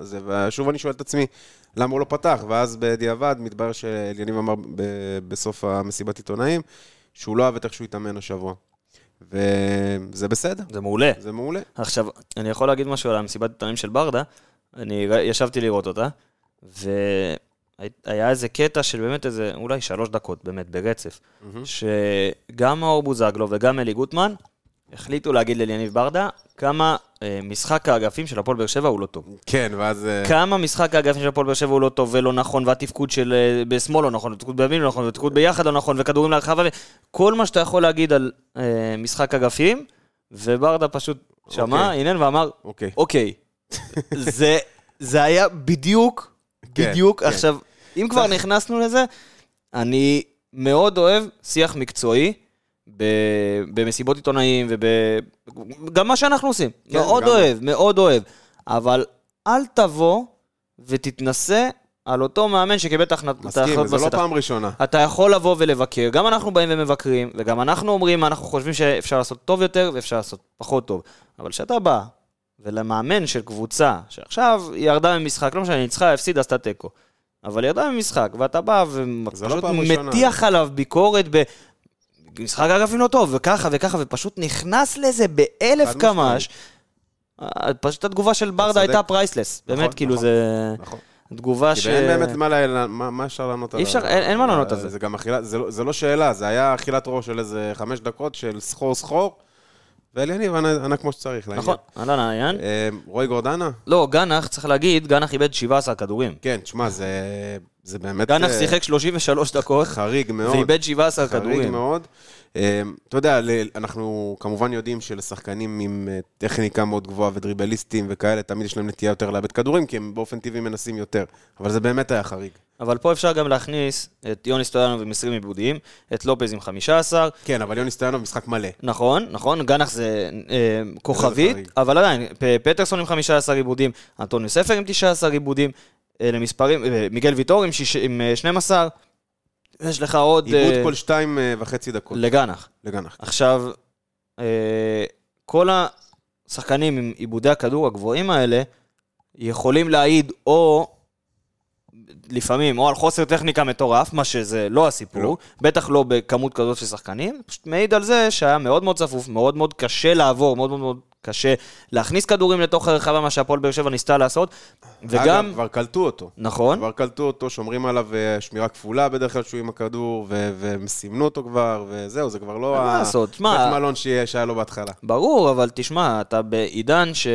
זה, ושוב אני שואל את עצמי, למה הוא לא פתח? ואז בדיעבד מתברר שאליניב אמר ב- בסוף המסיבת עיתונאים, שהוא לא אוהב את איך שהוא התאמן השבוע. וזה בסדר, זה מעולה. זה מעולה. עכשיו, אני יכול להגיד משהו על המסיבת עיתונאים של ברדה. אני ישבתי לראות אותה, והיה איזה קטע של באמת איזה, אולי שלוש דקות, באמת, ברצף, שגם מאור בוזגלו וגם אלי גוטמן החליטו להגיד לאליניב ברדה כמה אה, משחק האגפים של הפועל באר שבע הוא לא טוב. כן, ואז... אה, כמה משחק האגפים של הפועל באר שבע הוא לא טוב ולא נכון, והתפקוד של אה, בשמאל לא נכון, והתפקוד בימין לא נכון, והתפקוד ביחד לא נכון, וכדורים להרחבה, וכל מה שאתה יכול להגיד על אה, משחק אגפים, וברדה פשוט שמע, אוקיי. הנהן ואמר, אוקיי. אוקיי, זה, זה היה בדיוק, כן, בדיוק. כן. עכשיו, אם כבר נכנסנו לזה, אני מאוד אוהב שיח מקצועי. במסיבות עיתונאים וגם מה שאנחנו עושים. כן, מאוד גם. אוהב, מאוד אוהב. אבל אל תבוא ותתנסה על אותו מאמן שקיבל את ההחלטות מסכים, וזה לא בסטח. פעם ראשונה. אתה יכול לבוא ולבקר, גם אנחנו באים ומבקרים, וגם אנחנו אומרים מה אנחנו חושבים שאפשר לעשות טוב יותר ואפשר לעשות פחות טוב. אבל כשאתה בא, ולמאמן של קבוצה, שעכשיו היא ירדה ממשחק, לא משנה, ניצחה, הפסידה, עשתה תיקו. אבל ירדה ממשחק, ואתה בא לא ופשוט ראשונה. מטיח עליו ביקורת ב... משחק אגפים לא טוב, וככה וככה, ופשוט נכנס לזה באלף קמ"ש. אה, פשוט התגובה של ברדה. הייתה priceless. נכון, באמת, כאילו נכון. זה... נכון. תגובה ש... אין באמת מה לה- מה מה אפשר לענות על אפשר, אין- אין מה לענות על זה. זה גם אכילה, זה לא- זה לא שאלה, זה היה אכילת ראש של איזה חמש דקות של סחור סחור, ואליניב ענה ענה כמו שצריך. נכון, אהלן העניין. אה, רועי גורדנה? לא, גנח, צריך להגיד, גנח איבד 17 כדורים. כן, תשמע, זה זה באמת... גנח אה, שיחק 33 דקות, חריג מאוד. ואיבד 17 חריג כדורים. מאוד. אה, אתה יודע, אנחנו כמובן יודעים שלשחקנים עם אה, טכניקה מאוד גבוהה ודריבליסטים וכאלה, תמיד יש להם נטייה יותר לאבד כדורים, כי הם באופן טבעי מנסים יותר. אבל זה באמת היה חריג. אבל פה אפשר גם להכניס את יוני סטויאנוב עם 20 עיבודים, את לופז עם 15, כן, אבל יוני סטויאנוב משחק מלא. נכון, נכון, גנח זה אה, כוכבית, חריג. אבל עדיין, פטרסון עם 15 עיבודים, אנטוניו ספר עם 19 עיבודים, אלה מספרים, אה, מיגל ויטור עם, שיש, עם אה, 12, יש לך עוד... עיבוד אה, כל שתיים אה, וחצי דקות. לגנח. לגנח. עכשיו, אה, כל השחקנים עם עיבודי הכדור הגבוהים האלה יכולים להעיד או לפעמים או על חוסר טכניקה מטורף, מה שזה לא הסיפור, לא. בטח לא בכמות כזאת של שחקנים, פשוט מעיד על זה שהיה מאוד מאוד צפוף, מאוד מאוד קשה לעבור, מאוד מאוד מאוד קשה להכניס כדורים לתוך הרחבה, מה שהפועל באר שבע ניסתה לעשות, וגם, אגב, כבר קלטו אותו. נכון, כבר קלטו אותו, שומרים עליו אה, שמירה כפולה בדרך כלל שהוא עם הכדור, ו- והם סימנו אותו כבר, וזהו, זה כבר לא מה לעשות, שמע- בית מלון שהיה לו בהתחלה. ברור, אבל תשמע, אתה בעידן ש...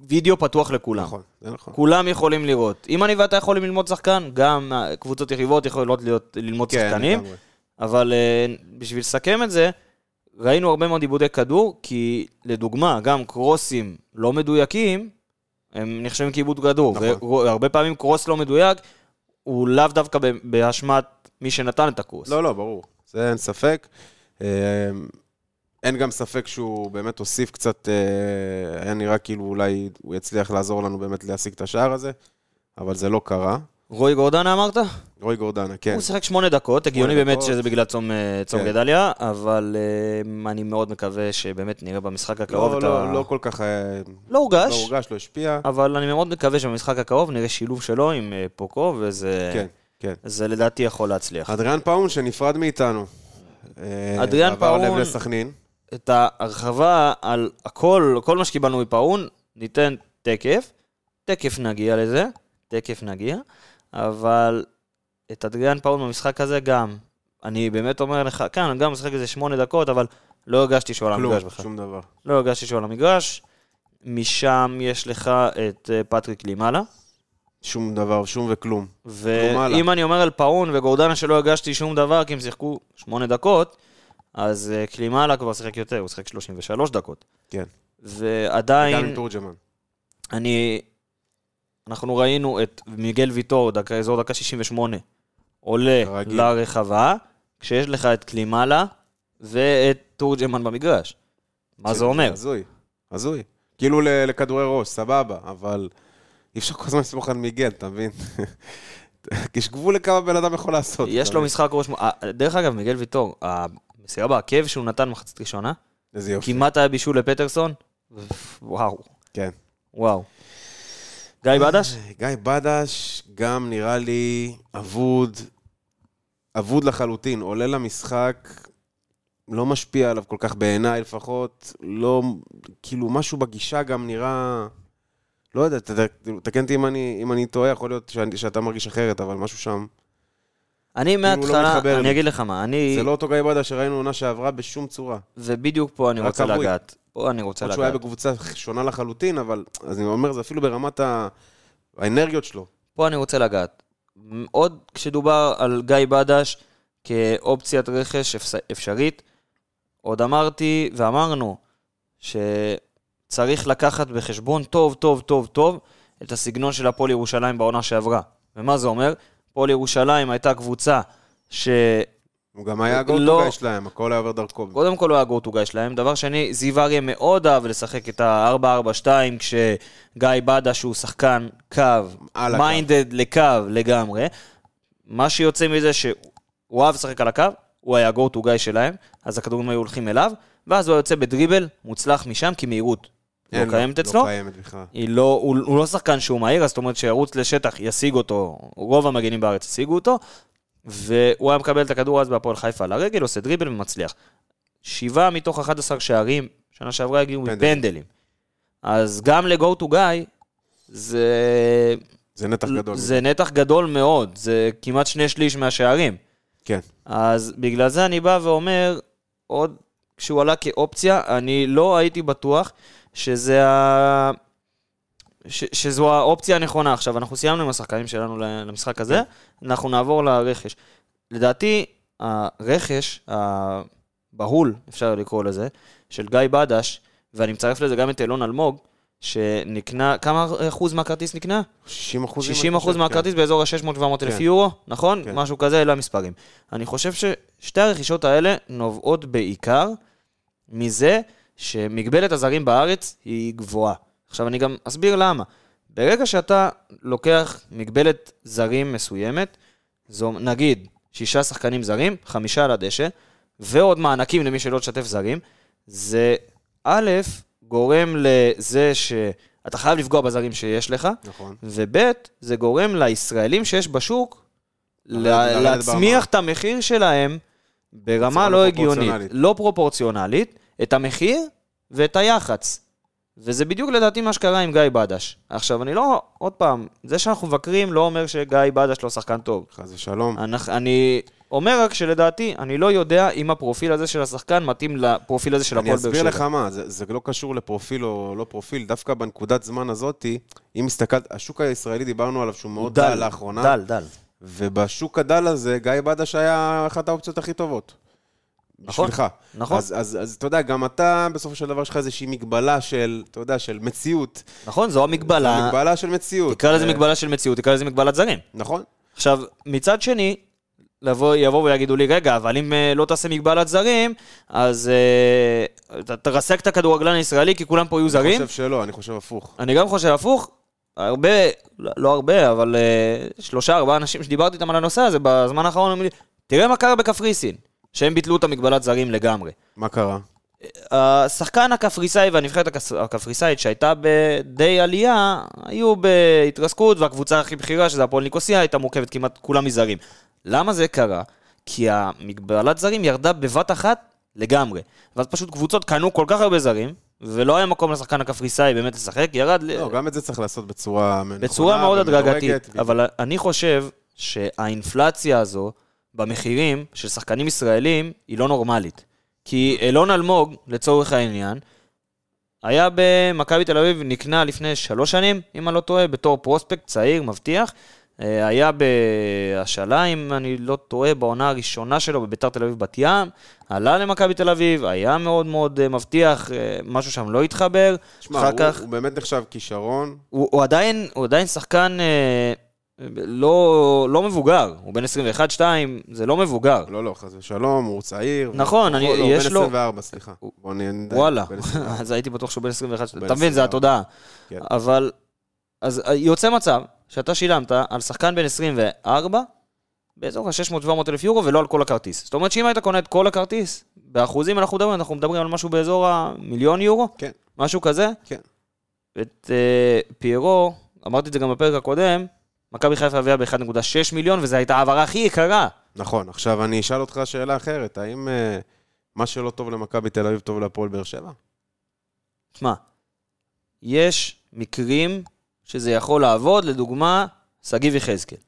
וידאו פתוח לכולם. נכון, זה נכון. כולם יכולים לראות. אם אני ואתה יכולים ללמוד שחקן, גם אה, קבוצות יריבות יכולות להיות, ללמוד כן, שחקנים. לגמרי. אבל אה, בשביל לסכם את זה, ראינו הרבה מאוד עיבודי כדור, כי לדוגמה, גם קרוסים לא מדויקים, הם נחשבים כעיבוד כדור. נכון. והרבה פעמים קרוס לא מדויק, הוא לאו דווקא באשמת מי שנתן את הקרוס. לא, לא, ברור. זה אין ספק. אין גם ספק שהוא באמת הוסיף קצת, אה, היה נראה כאילו אולי הוא יצליח לעזור לנו באמת להשיג את השער הזה, אבל זה לא קרה. רועי גורדנה אמרת? רועי גורדנה, כן. הוא שיחק שמונה דקות, הגיוני באמת. שזה בגלל צום, אה, צום כן. גדליה, אבל אה, אני מאוד מקווה שבאמת נראה במשחק הקרוב לא, את ה... לא, לא כל כך... לא הורגש, לא הורגש, לא השפיע. אבל אני מאוד מקווה שבמשחק הקרוב נראה שילוב שלו עם פוקו, וזה כן, כן. זה לדעתי יכול להצליח. אדריאן פאון שנפרד מאיתנו. אדריאן עבר לב פאון- לסכנין. את ההרחבה על הכל, כל מה שקיבלנו מפאון, ניתן תכף, תכף נגיע לזה, תכף נגיע, אבל את אדריאן פאון במשחק הזה גם, אני באמת אומר לך, כן, גם משחק איזה שמונה דקות, אבל לא הרגשתי שהוא על כלום, המגרש בכלל. שום דבר. לא הרגשתי שהוא על המגרש. משם יש לך את אה, פטריק לימאלה. שום דבר, שום וכלום. כלום. ואם אני אומר על פאון וגורדנה שלא הרגשתי שום דבר, כי הם שיחקו שמונה דקות, אז אה, קלימאלה כבר שיחק יותר, הוא שיחק 33 דקות. כן. גם ועדיין, עם תורג'מן. אני... אנחנו ראינו את מיגל ויטור, דקה, אזור דקה 68, עולה כרגיל. לרחבה, כשיש לך את קלימאלה ואת תורג'מן במגרש. מה זה אומר? הזוי, הזוי. כאילו לכדורי ראש, סבבה, אבל אי אפשר כל הזמן לסמוך על מיגל, אתה מבין? יש גבול לכמה בן אדם יכול לעשות. יש לו? משחק ראש... אה, דרך אגב, מיגל ויטור, המסירה בעקב שהוא נתן מחצית ראשונה, איזה יופי. כמעט היה בישול לפטרסון. וואו, כן. וואו. גיא בדש? גיא בדש גם נראה לי אבוד, אבוד לחלוטין. עולה למשחק, לא משפיע עליו כל כך בעיניי לפחות. לא, כאילו משהו בגישה גם נראה... לא יודע, תקן אותי אם אני, אם אני טועה, יכול להיות שאני, שאתה מרגיש אחרת, אבל משהו שם... אני לא מההתחלה, מתחבר אני. אגיד לך מה, אני... זה לא אותו גיא בדש שראינו עונה שעברה בשום צורה. ובדיוק פה אני רוצה כבוי. לגעת. פה אני רוצה למרות שהוא היה לגעת. בקבוצה שונה לחלוטין, אבל... אז אני אומר, זה אפילו ברמת ה... האנרגיות שלו. פה אני רוצה לגעת. עוד כשדובר על גיא בדש כאופציית רכש אפשרית, עוד אמרתי ואמרנו שצריך לקחת בחשבון טוב, טוב, טוב, טוב את הסגנון של הפועל ירושלים בעונה שעברה. ומה זה אומר? הפועל ירושלים הייתה קבוצה ש... הוא גם היה לא. ה go-to guy שלהם, הכל היה עובר דרכו. קודם כל הוא היה go-to guy שלהם. דבר שני, זיו אריה מאוד אהב לשחק את ה-4-4-2, כשגיא בדש הוא שחקן קו. minded לקו לגמרי. מה שיוצא מזה שהוא אהב לשחק על הקו, הוא היה גו טו גיא שלהם, אז הכדורים היו הולכים אליו, ואז הוא היה יוצא בדריבל מוצלח משם, כי מהירות לא לו, קיימת אצלו. לא קיימת בכלל. לא, הוא, הוא לא שחקן שהוא מהיר, אז זאת אומרת שירוץ לשטח, ישיג אותו, רוב המגנים בארץ ישיגו אותו, והוא היה מקבל את הכדור אז בהפועל חיפה על הרגל, עושה דריבל ומצליח. שבעה מתוך 11 שערים, שנה שעברה הגיעו פנדלים. מפנדלים. אז גם ל-go to guy, זה, זה נתח גדול. זה נתח גדול מאוד, זה כמעט שני שליש מהשערים. כן. אז בגלל זה אני בא ואומר, עוד כשהוא עלה כאופציה, אני לא הייתי בטוח שזה ה... ש, שזו האופציה הנכונה. עכשיו, אנחנו סיימנו עם השחקנים שלנו למשחק הזה, אנחנו נעבור לרכש. לדעתי, הרכש הבהול, אפשר לקרוא לזה, של גיא בדש, ואני מצרף לזה גם את אילון אלמוג, שנקנה, כמה אחוז מהכרטיס נקנה? 60 אחוז. 60 אחוז מהכרטיס באזור ה-600-700 אלף כן. יורו, נכון? כן. משהו כזה, אלה המספרים. אני חושב ששתי הרכישות האלה נובעות בעיקר מזה שמגבלת הזרים בארץ היא גבוהה. עכשיו אני גם אסביר למה. ברגע שאתה לוקח מגבלת זרים מסוימת, זו נגיד שישה שחקנים זרים, חמישה על הדשא, ועוד מענקים למי שלא תשתף זרים, זה א', גורם לזה שאתה חייב לפגוע בזרים שיש לך, נכון. וב' זה גורם לישראלים שיש בשוק ל- לרדת להצמיח. את המחיר שלהם ברמה לא לא הגיונית. לא פרופורציונלית, את המחיר ואת היח"צ. וזה בדיוק לדעתי מה שקרה עם גיא בדש. עכשיו, אני לא, עוד פעם, זה שאנחנו מבקרים לא אומר שגיא בדש לא שחקן טוב. חס ושלום. אנחנו- אני אומר רק שלדעתי, אני לא יודע אם הפרופיל הזה של השחקן מתאים לפרופיל הזה של אני הפועל באר אסביר שבע. לך מה, זה, זה לא קשור לפרופיל או לא פרופיל, דווקא בנקודת זמן הזאתי, אם הסתכלת, השוק הישראלי דיברנו עליו שהוא מאוד דל לאחרונה, דל, דל. ובשוק הדל הזה, גיא בדש היה אחת האופציות הכי טובות. נכון, בשבילך. נכון. אז, אז, אז אתה יודע, גם אתה, בסופו של דבר, יש לך איזושהי מגבלה של, אתה יודע, של מציאות. נכון, זו המגבלה. מגבלה של מציאות. תקרא לזה אה, מגבלה של מציאות, תקרא לזה מגבלת זרים. נכון. עכשיו, מצד שני, לבוא, יבואו ויגידו לי, רגע, אבל אם אה, לא תעשה מגבלת זרים, אז ת- תרסק את הכדורגלן הישראלי, כי כולם פה יהיו אני זרים. חושב שלא, אני חושב הפוך. אני גם חושב הפוך. הרבה, לא לא הרבה, אבל אה, שלושה, ארבעה אנשים שדיברתי איתם על הנושא הזה בזמן האחרון, אומרים לי, תראה מה קרה בקפריסין, שהם ביטלו את המגבלת זרים לגמרי. מה קרה? השחקן הקפריסאי והנבחרת הקפריסאית שהייתה בדי עלייה, היו בהתרסקות, והקבוצה הכי בכירה, שזה הפועל ניקוסיה, הייתה מורכבת כמעט כולה מזרים. למה זה קרה? כי המגבלת זרים ירדה בבת אחת לגמרי. ואז פשוט קבוצות קנו כל כך הרבה זרים, ולא היה מקום לשחקן הקפריסאי באמת לשחק, ירד... ל- לא, גם את זה צריך לעשות בצורה נכונה בצורה מאוד. הדרגתית. אבל אני חושב שהאינפלציה הזו במחירים של שחקנים ישראלים היא לא נורמלית. כי אילון אלמוג, לצורך העניין, היה במכבי תל אביב, נקנה לפני שלוש שנים, אם אני לא טועה, בתור פרוספקט צעיר, מבטיח. אה, היה בהשאלה, אם אני לא טועה, בעונה הראשונה שלו בביתר תל אביב בת ים, עלה למכבי תל אביב, היה מאוד מאוד אה, מבטיח, אה, משהו שם לא התחבר. שמע, הוא, כך... הוא באמת נחשב כישרון. הוא, הוא, עדיין, הוא עדיין שחקן לא, לא מבוגר, הוא בן 21-2, זה לא מבוגר. לא, לא, חס ושלום, הוא צעיר. נכון, הוא- אני- לא, יש בן לו- 24, סליחה. בוא נדע. וואלה, בן 24. אז הייתי בטוח שהוא בן 21, בן אתה מבין, זה 24. התודעה. כן. אבל, אז יוצא מצב שאתה שילמת על שחקן בן 24, באזור ה-600-700 אלף יורו, ולא על כל הכרטיס. זאת אומרת שאם היית קונה את כל הכרטיס, באחוזים אנחנו מדברים, אנחנו מדברים על משהו באזור המיליון יורו, כן, משהו כזה. כן. את אה, פיירו, אמרתי את זה גם בפרק הקודם, מכבי חיפה הביאה ב-1.6 מיליון, וזו הייתה ההעברה הכי יקרה. נכון. עכשיו אני אשאל אותך שאלה אחרת, האם אה, מה שלא טוב למכבי תל אביב טוב להפועל באר שבע? תשמע, יש מקרים שזה יכול לעבוד, לדוגמה, שגיב יחזקאל.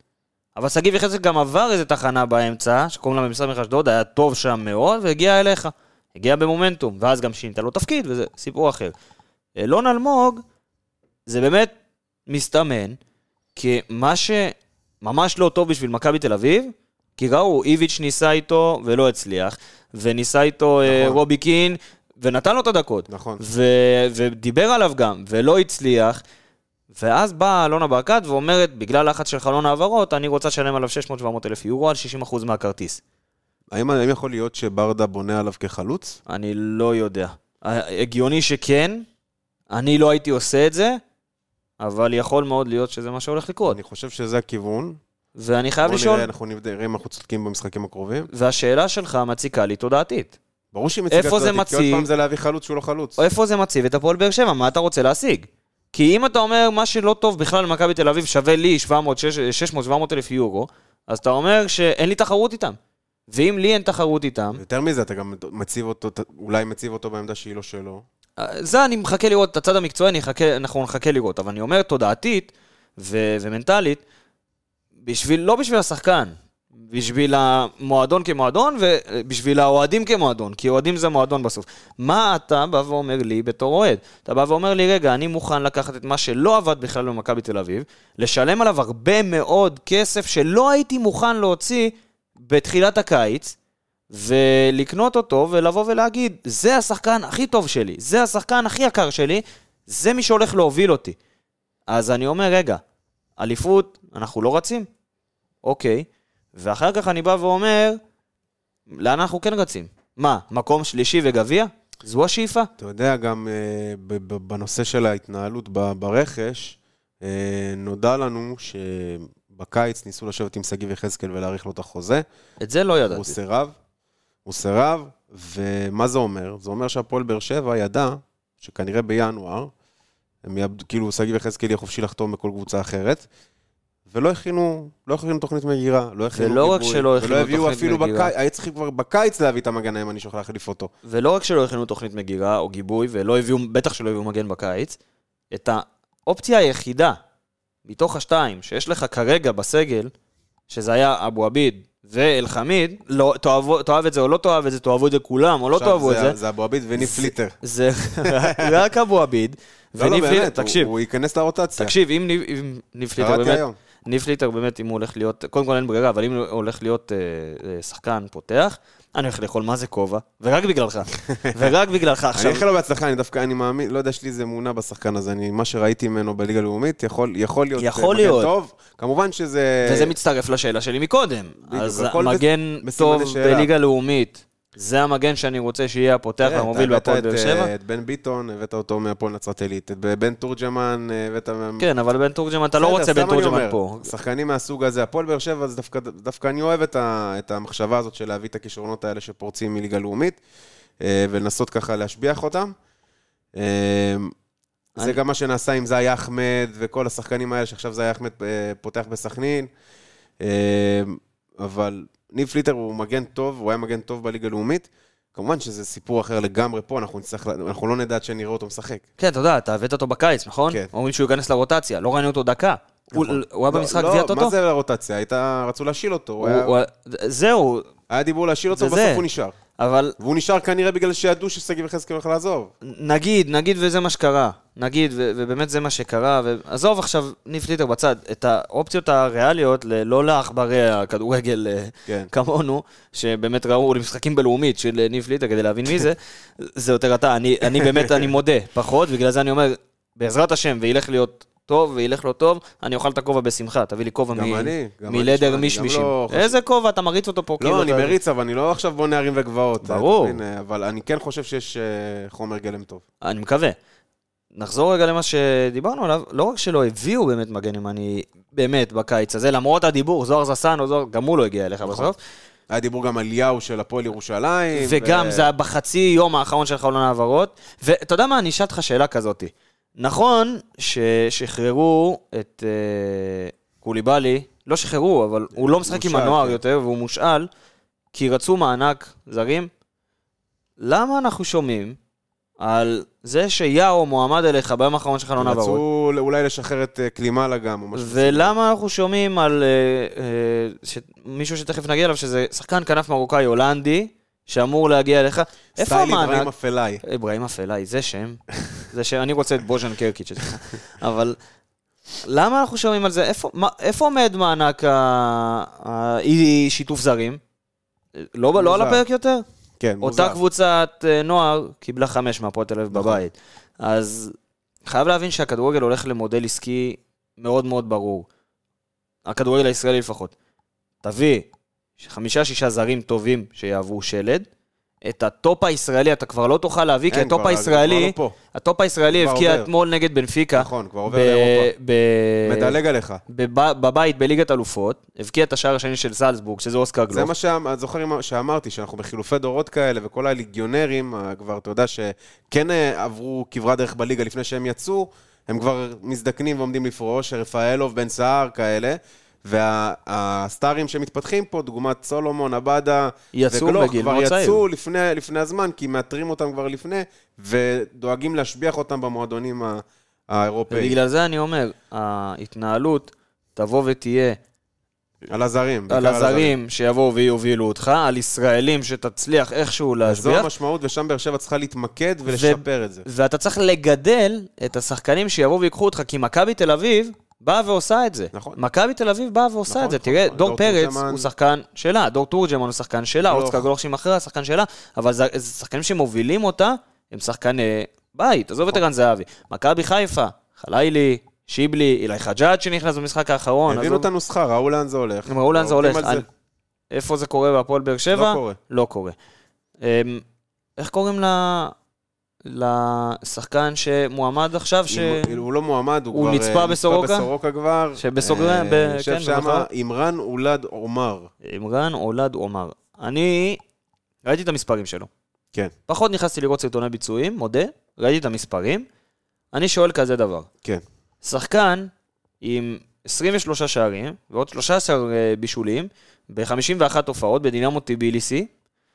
אבל שגיב יחזקאל גם עבר איזה תחנה באמצע, שקוראים לה במשרד אשדוד, היה טוב שם מאוד, והגיע אליך. הגיע במומנטום, ואז גם שינית לו תפקיד, וזה סיפור אחר. אלון אלמוג, זה באמת מסתמן כמה שממש לא טוב בשביל מכבי תל אביב, כי ראו, איביץ' ניסה איתו ולא הצליח, וניסה איתו נכון. נכון. רובי קין, ונתן לו את הדקות. נכון. ו- ודיבר עליו גם, ולא הצליח. ואז באה אלונה ברקת ואומרת, בגלל לחץ של חלון העברות, אני רוצה לשלם עליו 600-700 אלף יורו על 60% מהכרטיס. האם, האם יכול להיות שברדה בונה עליו כחלוץ? אני לא יודע. הגיוני שכן, אני לא הייתי עושה את זה, אבל יכול מאוד להיות שזה מה שהולך לקרות. אני חושב שזה הכיוון. ואני חייב בוא לשאול, נראה, אנחנו נראה אם אנחנו צודקים במשחקים הקרובים. והשאלה שלך מציקה לי תודעתית. ברור שהיא זה תודעתית, כי עוד מציב? פעם זה להביא חלוץ שהוא לא חלוץ. איפה זה מציב את הפועל באר שבע? מה אתה רוצה להשיג? כי אם אתה אומר, מה שלא טוב בכלל למכבי תל אביב שווה לי 600-700 אלף יורו, אז אתה אומר שאין לי תחרות איתם. ואם לי אין תחרות איתם, יותר מזה, אתה גם מציב אותו, אולי מציב אותו בעמדה שהיא לא שלו. זה אני מחכה לראות, את הצד המקצועי אנחנו נחכה לראות, אבל אני אומר תודעתית ו- ומנטלית, בשביל, לא בשביל השחקן, בשביל המועדון כמועדון ובשביל האוהדים כמועדון, כי אוהדים זה מועדון בסוף. מה אתה בא ואומר לי בתור אוהד? אתה בא ואומר לי, רגע, אני מוכן לקחת את מה שלא עבד בכלל במכבי תל אביב, לשלם עליו הרבה מאוד כסף שלא הייתי מוכן להוציא בתחילת הקיץ, ולקנות אותו ולבוא ולהגיד, זה השחקן הכי טוב שלי, זה השחקן הכי יקר שלי, זה מי שהולך להוביל אותי. אז אני אומר, רגע, אליפות, אנחנו לא רצים? אוקיי. ואחר כך אני בא ואומר, לאן אנחנו כן רצים? מה, מקום שלישי וגביע? זו השאיפה? אתה יודע, גם אה, בנושא של ההתנהלות ברכש, אה, נודע לנו שבקיץ ניסו לשבת עם שגיב יחזקאל ולהאריך לו את החוזה. את זה לא הוא ידעתי. סירב, הוא סירב, ומה זה אומר? זה אומר שהפועל באר שבע ידע שכנראה בינואר, הם יאבדו, כאילו שגיב יחזקאל יהיה חופשי לחתום בכל קבוצה אחרת, ולא הכינו, לא הכינו תוכנית מגירה, לא הכינו ולא רק שלא הכינו ולא הביאו אפילו. בקיץ, היה צריך כבר בקיץ להביא את המגן הימני שיכול להחליף אותו. ולא רק שלא הכינו תוכנית מגירה או גיבוי, ולא הביאו, בטח שלא הביאו מגן בקיץ, את האופציה היחידה מתוך השתיים שיש לך כרגע בסגל, שזה היה אבו עביד ואלחמיד, לא, תאהבו, תאהב את זה או לא תאהב את זה, תאהבו את זה כולם או לא תאהבו את זה. זה אבו עביד וניף פליטר. זה רק אבו עביד. לא, לא, וניב באמת, תקשיב, הוא ייכנס לרוטציה. תקשיב, אם ניב- ניב פליטר באמת. ניב פליטר באמת, אם הוא הולך להיות, קודם כל אין ברירה, אבל אם הוא הולך להיות אה, אה, שחקן פותח, אני הולך לאכול מה זה כובע, ורק בגללך, ורק בגללך אני עכשיו. אאחל לו בהצלחה, אני דווקא, אני מאמין, לא יודע, יש לי איזה אמונה בשחקן הזה, אני, מה שראיתי ממנו בליגה הלאומית, יכול, יכול להיות יכול מגן להיות. טוב. כמובן שזה... וזה מצטרף לשאלה שלי מקודם. אז מגן טוב. בליגה לאומית, זה המגן שאני רוצה שיהיה הפותח והמוביל בהפועל באר שבע? את בן ביטון, הבאת אותו מהפועל נצרת עילית. את בן תורג'מן, אה, הבאת... כן, אבל בן תורג'מן, אתה לא רוצה בן תורג'מן פה. שחקנים מהסוג הזה, הפועל באר שבע, דווקא, אני אוהב את, המחשבה הזאת של להביא את הכישרונות האלה שפורצים מליגה לאומית, אה, ולנסות ככה להשביח אותם. אה, זה גם מה שנעשה עם זאי אחמד וכל השחקנים האלה, שעכשיו זאי אחמד פותח בסכנין. אבל ניב פליטר הוא מגן טוב, הוא היה מגן טוב בליגה הלאומית. כמובן שזה סיפור אחר לגמרי פה, אנחנו, נצטרך, אנחנו לא נדע עד שנראה אותו משחק. כן, אתה יודע, אתה הבאת אותו בקיץ, נכון? כן. אומרים שהוא ייכנס לרוטציה, לא ראינו אותו דקה. הוא נכון. הוא היה במשחק לא, גביע לא, טוטו? מה זה לרוטציה? רצו להשאיל אותו. הוא הוא- היה, הוא- זהו, היה דיבור להשאיל אותו, בסוף. הוא נשאר. אבל והוא נשאר כנראה בגלל שידעו ששגיב יחזקאל הולך לעזוב. נגיד, נגיד וזה מה שקרה. נגיד, ו- ובאמת זה מה שקרה. ועזוב עכשיו, ניב פליטר בצד, את האופציות הריאליות, ל- לא לעכברי הכדורגל אה, כן. כמונו, שבאמת ראו למשחקים בלאומית של אה, ניב פליטר כדי להבין מי זה, זה יותר אתה. אני, אני באמת, אני מודה, פחות, בגלל זה אני אומר, בעזרת השם, וילך להיות טוב וילך לו טוב, אני אוכל את הכובע בשמחה, תביא לי כובע מלדר מישמישים. לא איזה כובע, אתה מריץ אותו פה כאילו... לא, אני מריץ, אבל אני לא עכשיו בונה ערים וגבעות. ברור. אבל אני כן חושב שיש אה, חומר גלם טוב. אני מקווה. נחזור רגע למה שדיברנו עליו, לא רק שלא הביאו באמת מגן ימני, באמת, בקיץ הזה, למרות הדיבור, זוהר זסן, או זוהר, גם הוא לא הגיע אליך נכון. בסוף. היה דיבור גם על ליהו של הפועל ירושלים. וגם ו- זה היה בחצי יום האחרון של חלון העברות. ואתה יודע מה, אני אשאל אותך שאלה כזאתי. נכון ששחררו את אה, קוליבאלי, לא שחררו, אבל הוא לא משחק עם מושאל, הנוער כן. יותר, והוא מושאל, כי רצו מענק זרים. למה אנחנו שומעים על זה שיאו מועמד אליך ביום האחרון של חלון העברות? רצו אולי לשחרר את אה, קלימאלה גם, או משהו כזה. ולמה אנחנו שומעים על אה, אה, ש- מישהו שתכף נגיע אליו, שזה שחקן כנף מרוקאי הולנדי, שאמור להגיע אליך? איפה סטייל אברהים המענק? אפלאי. אברהים אפלאי, זה שם. זה שם, אני רוצה את בוז'ן קרקיץ' אצלך. אבל למה אנחנו שומעים על זה? איפה, מה, איפה עומד מענק ה- האי שיתוף זרים? לא, לא על. הפרק יותר? כן, מוזר. אותה קבוצת אה, נוער קיבלה חמש מהפועל תל אביב נכון. בבית. אז חייב להבין שהכדורגל הולך למודל עסקי מאוד מאוד ברור. הכדורגל הישראלי לפחות. תביא חמישה-שישה זרים טובים שיהוו שלד. את הטופ הישראלי אתה כבר לא תוכל להביא, כי אין, הטופ כבר- הישראלי, לא. הטופ הישראלי הבקיע. אתמול נגד בנפיקה. נכון, כבר עובר לאירופה. מדלג עליך. בב- בבית בליגת אלופות, הבקיע את השער השני של זלצבורג, שזה אוסקר גלוך. זה מה שאני זוכר שאמרתי, שאנחנו בחילופי דורות כאלה, וכל הליגיונרים, אה, כבר, אתה יודע, שכן אה, עברו כברת דרך בליגה לפני שהם יצאו, הם כבר מזדקנים ועומדים לפרוש, רפאלוב, בן סער, כאלה. והסטארים שמתפתחים פה, דוגמת סולומון, עבדה וגלוך, כבר. יצאו לפני, לפני הזמן, כי מאתרים אותם כבר לפני, ודואגים להשביח אותם במועדונים האירופאיים. ובגלל זה אני אומר, ההתנהלות תבוא ותהיה על הזרים. על הזרים שיבואו ויובילו אותך, על ישראלים שתצליח איכשהו זו להשביח, המשמעות, ושם באר שבע צריכה להתמקד ולשפר את זה. ואתה צריך לגדל את השחקנים שיבואו ויקחו אותך, כי מכבי תל אביב באה ועושה את זה. נכון. מכבי תל אביב באה ועושה נכון, את זה. נכון, תראה, נכון. דור דור פרץ תורג'מן- הוא שחקן שלה, דור תורג'מן הוא שחקן שלה. אוסקר גלוך שהיא מכרה, שחקן שלה, אבל זה זה שחקנים שמובילים אותה, הם שחקני בית, עזוב את נכון. ערן זהבי. מכבי חיפה, חלילי, שיבלי, אילי חג'אג' שנכנס במשחק האחרון. הבינו את הנוסחה, ראו לאן זה הולך. הם ראו לאן זה הולך. על זה. אני- איפה זה קורה בהפועל באר שבע? לא קורה. לא קורה. אמ, איך קוראים ל... לשחקן שמועמד עכשיו, ש... אם- הוא לא מועמד, הוא הוא כבר... נצפה אה, בסורוקה? בסורוקה כבר. שבסוגריים, אה, ב- יושב כן, שם במחר. עמרן אולד עומר. עמרן אולד עומר. אני ראיתי את המספרים שלו. כן, פחות נכנסתי לראות סרטוני ביצועים, מודה, ראיתי את המספרים. אני שואל כזה דבר. כן. שחקן עם 23 שערים ועוד 13 אה, בישולים ב-51 הופעות בדינמו טיביליסי.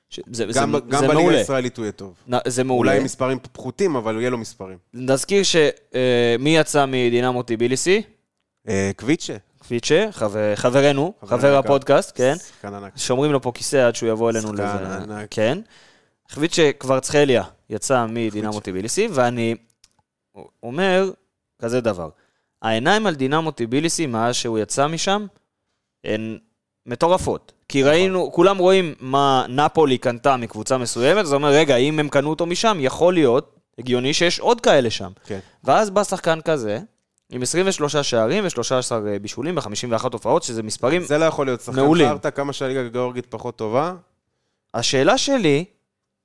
ש- זה, זה, גם ב- גם זה בליגה. הישראלית הוא יהיה טוב. נ- זה מעולה. אולי מספרים פחותים, אבל יהיה לו מספרים. נזכיר שמי יצא מדינמו טיביליסי? אה, קוויצ'ה. קפיצ'ה, חבר, חברנו, חבר חבר. הפודקאסט, כן. שחקן ענק. שומרים לו פה כיסא עד שהוא יבוא אלינו שחקן לזה. ענק. כן. חביצ'ה קוורצחליה יצא מדינמו. טיביליסי, ואני אומר כזה דבר. העיניים על דינמו טיביליסי מאז שהוא יצא משם, הן מטורפות. כי נכון. ראינו, כולם רואים מה נפולי קנתה מקבוצה מסוימת, אז הוא אומר, רגע, אם הם קנו אותו משם, יכול להיות הגיוני שיש עוד כאלה שם. כן. ואז בא שחקן כזה, עם 23 שערים ו-13 בישולים ב-51 הופעות, שזה מספרים זה לא יכול להיות שחקן מעולים. חרטא, כמה שהליגה הגיאורגית פחות טובה. השאלה שלי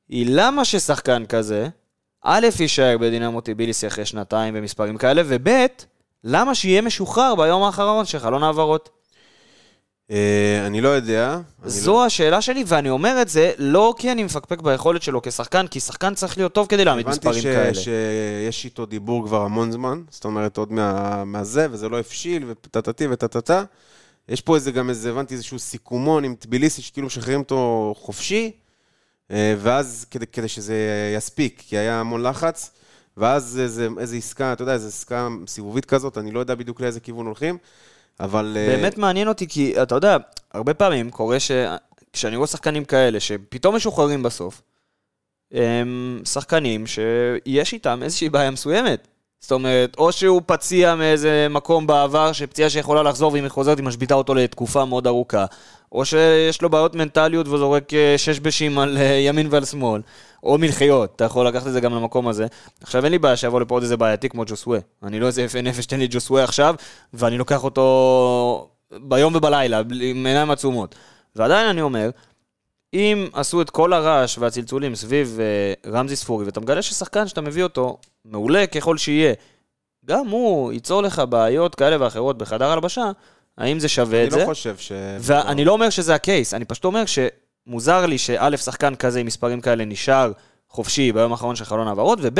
היא למה ששחקן כזה, א', יישאר בדינמו טיביליסי אחרי שנתיים במספרים כאלה, וב', למה שיהיה משוחרר ביום האחרון של חלון העברות? אה, אני לא יודע. זו לא- השאלה שלי, ואני אומר את זה לא כי אני מפקפק ביכולת שלו כשחקן, כי שחקן צריך להיות טוב כדי להעמיד מספרים הבנתי כאלה. ש- שיש איתו דיבור כבר המון זמן, זאת אומרת עוד מה- מהזה, וזה לא הבשיל, וטטטי וטטטה. יש פה איזה גם איזה, הבנתי איזשהו סיכומון עם טביליסי, שכאילו משחררים אותו חופשי, אה, ואז כדי, כדי שזה יספיק, כי היה המון לחץ, ואז איזה, איזה עסקה, אתה יודע, איזו עסקה סיבובית כזאת, אני לא יודע בדיוק לאיזה כיוון הולכים, אבל... אה, באמת מעניין אותי, כי אתה יודע, הרבה פעמים קורה שכשאני רואה שחקנים כאלה, שפתאום משוחררים בסוף, הם שחקנים שיש איתם איזושהי בעיה מסוימת. זאת אומרת, או שהוא פציע מאיזה מקום בעבר, שפציעה שיכולה לחזור ואם היא חוזרת היא משביתה אותו לתקופה מאוד ארוכה, או שיש לו בעיות מנטליות וזורק אה, שש בשים על אה, ימין ועל שמאל, או מלחיות, אתה יכול לקחת את זה גם למקום הזה. עכשיו אין לי בעיה שיבוא לפה עוד איזה בעייתי כמו ג'וסווה. אני לא איזה יפה נפש, תן לי ג'וסווה עכשיו, ואני לוקח אותו ביום ובלילה, בלי- עם עיניים עצומות. ועדיין אני אומר, אם עשו את כל הרעש והצלצולים סביב אה, רמזי ספורי, ואתה מגלה ששחקן שאתה מביא אותו, מעולה ככל שיהיה, גם הוא ייצור לך בעיות כאלה ואחרות בחדר הלבשה, האם זה שווה אני את זה? לא חושב ש... ואני לא אומר שזה הקייס, אני פשוט אומר שמוזר לי שא', שחקן כזה עם מספרים כאלה נשאר חופשי ביום האחרון של חלון העברות, וב',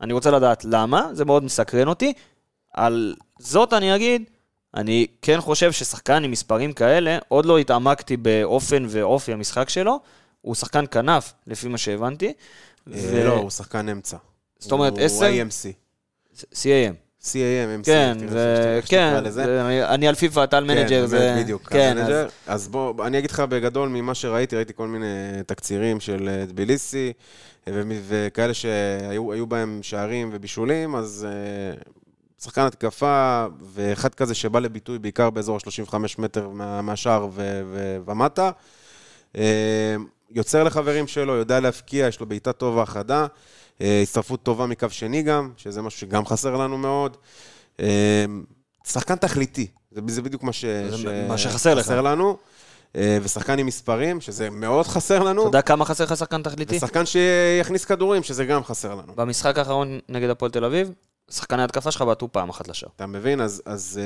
אני רוצה לדעת למה, זה מאוד מסקרן אותי. על זאת אני אגיד, אני כן חושב ששחקן עם מספרים כאלה, עוד לא התעמקתי באופן ואופי המשחק שלו, הוא שחקן כנף, לפי מה שהבנתי. אה, לא, הוא שחקן אמצע. זאת אומרת, הוא עשר- IMC. CAM. CAM, MC. כן, תראה, זה, כן, לזה. זה- אני- על פיפ"א, אתה על מנג'ר, כן, זה... בדיוק, כן, אז- המנג'ר. אז בוא, אני אגיד לך בגדול ממה שראיתי, ראיתי כל מיני תקצירים של אה, טביליסי, וכאלה שהיו היו בהם שערים ובישולים, אז אה, שחקן התקפה, ואחד כזה שבא לביטוי בעיקר באזור ה-35 מטר מה- מהשער ו- ו- ומטה. אה, יוצר לחברים שלו, יודע להבקיע, יש לו בעיטה טובה, חדה. אה, הצטרפות טובה מקו שני גם, שזה משהו שגם חסר לנו מאוד. אה, שחקן תכליתי, זה, זה בדיוק מה, ש, זה מה שחסר לך. לנו. אה, ושחקן עם מספרים, שזה מאוד חסר לנו. אתה יודע כמה חסר לך שחקן תכליתי? ושחקן שיכניס כדורים, שזה גם חסר לנו. במשחק האחרון נגד הפועל תל אביב, שחקני ההתקפה שלך בעטו פעם אחת לשער. אתה מבין? אז, אז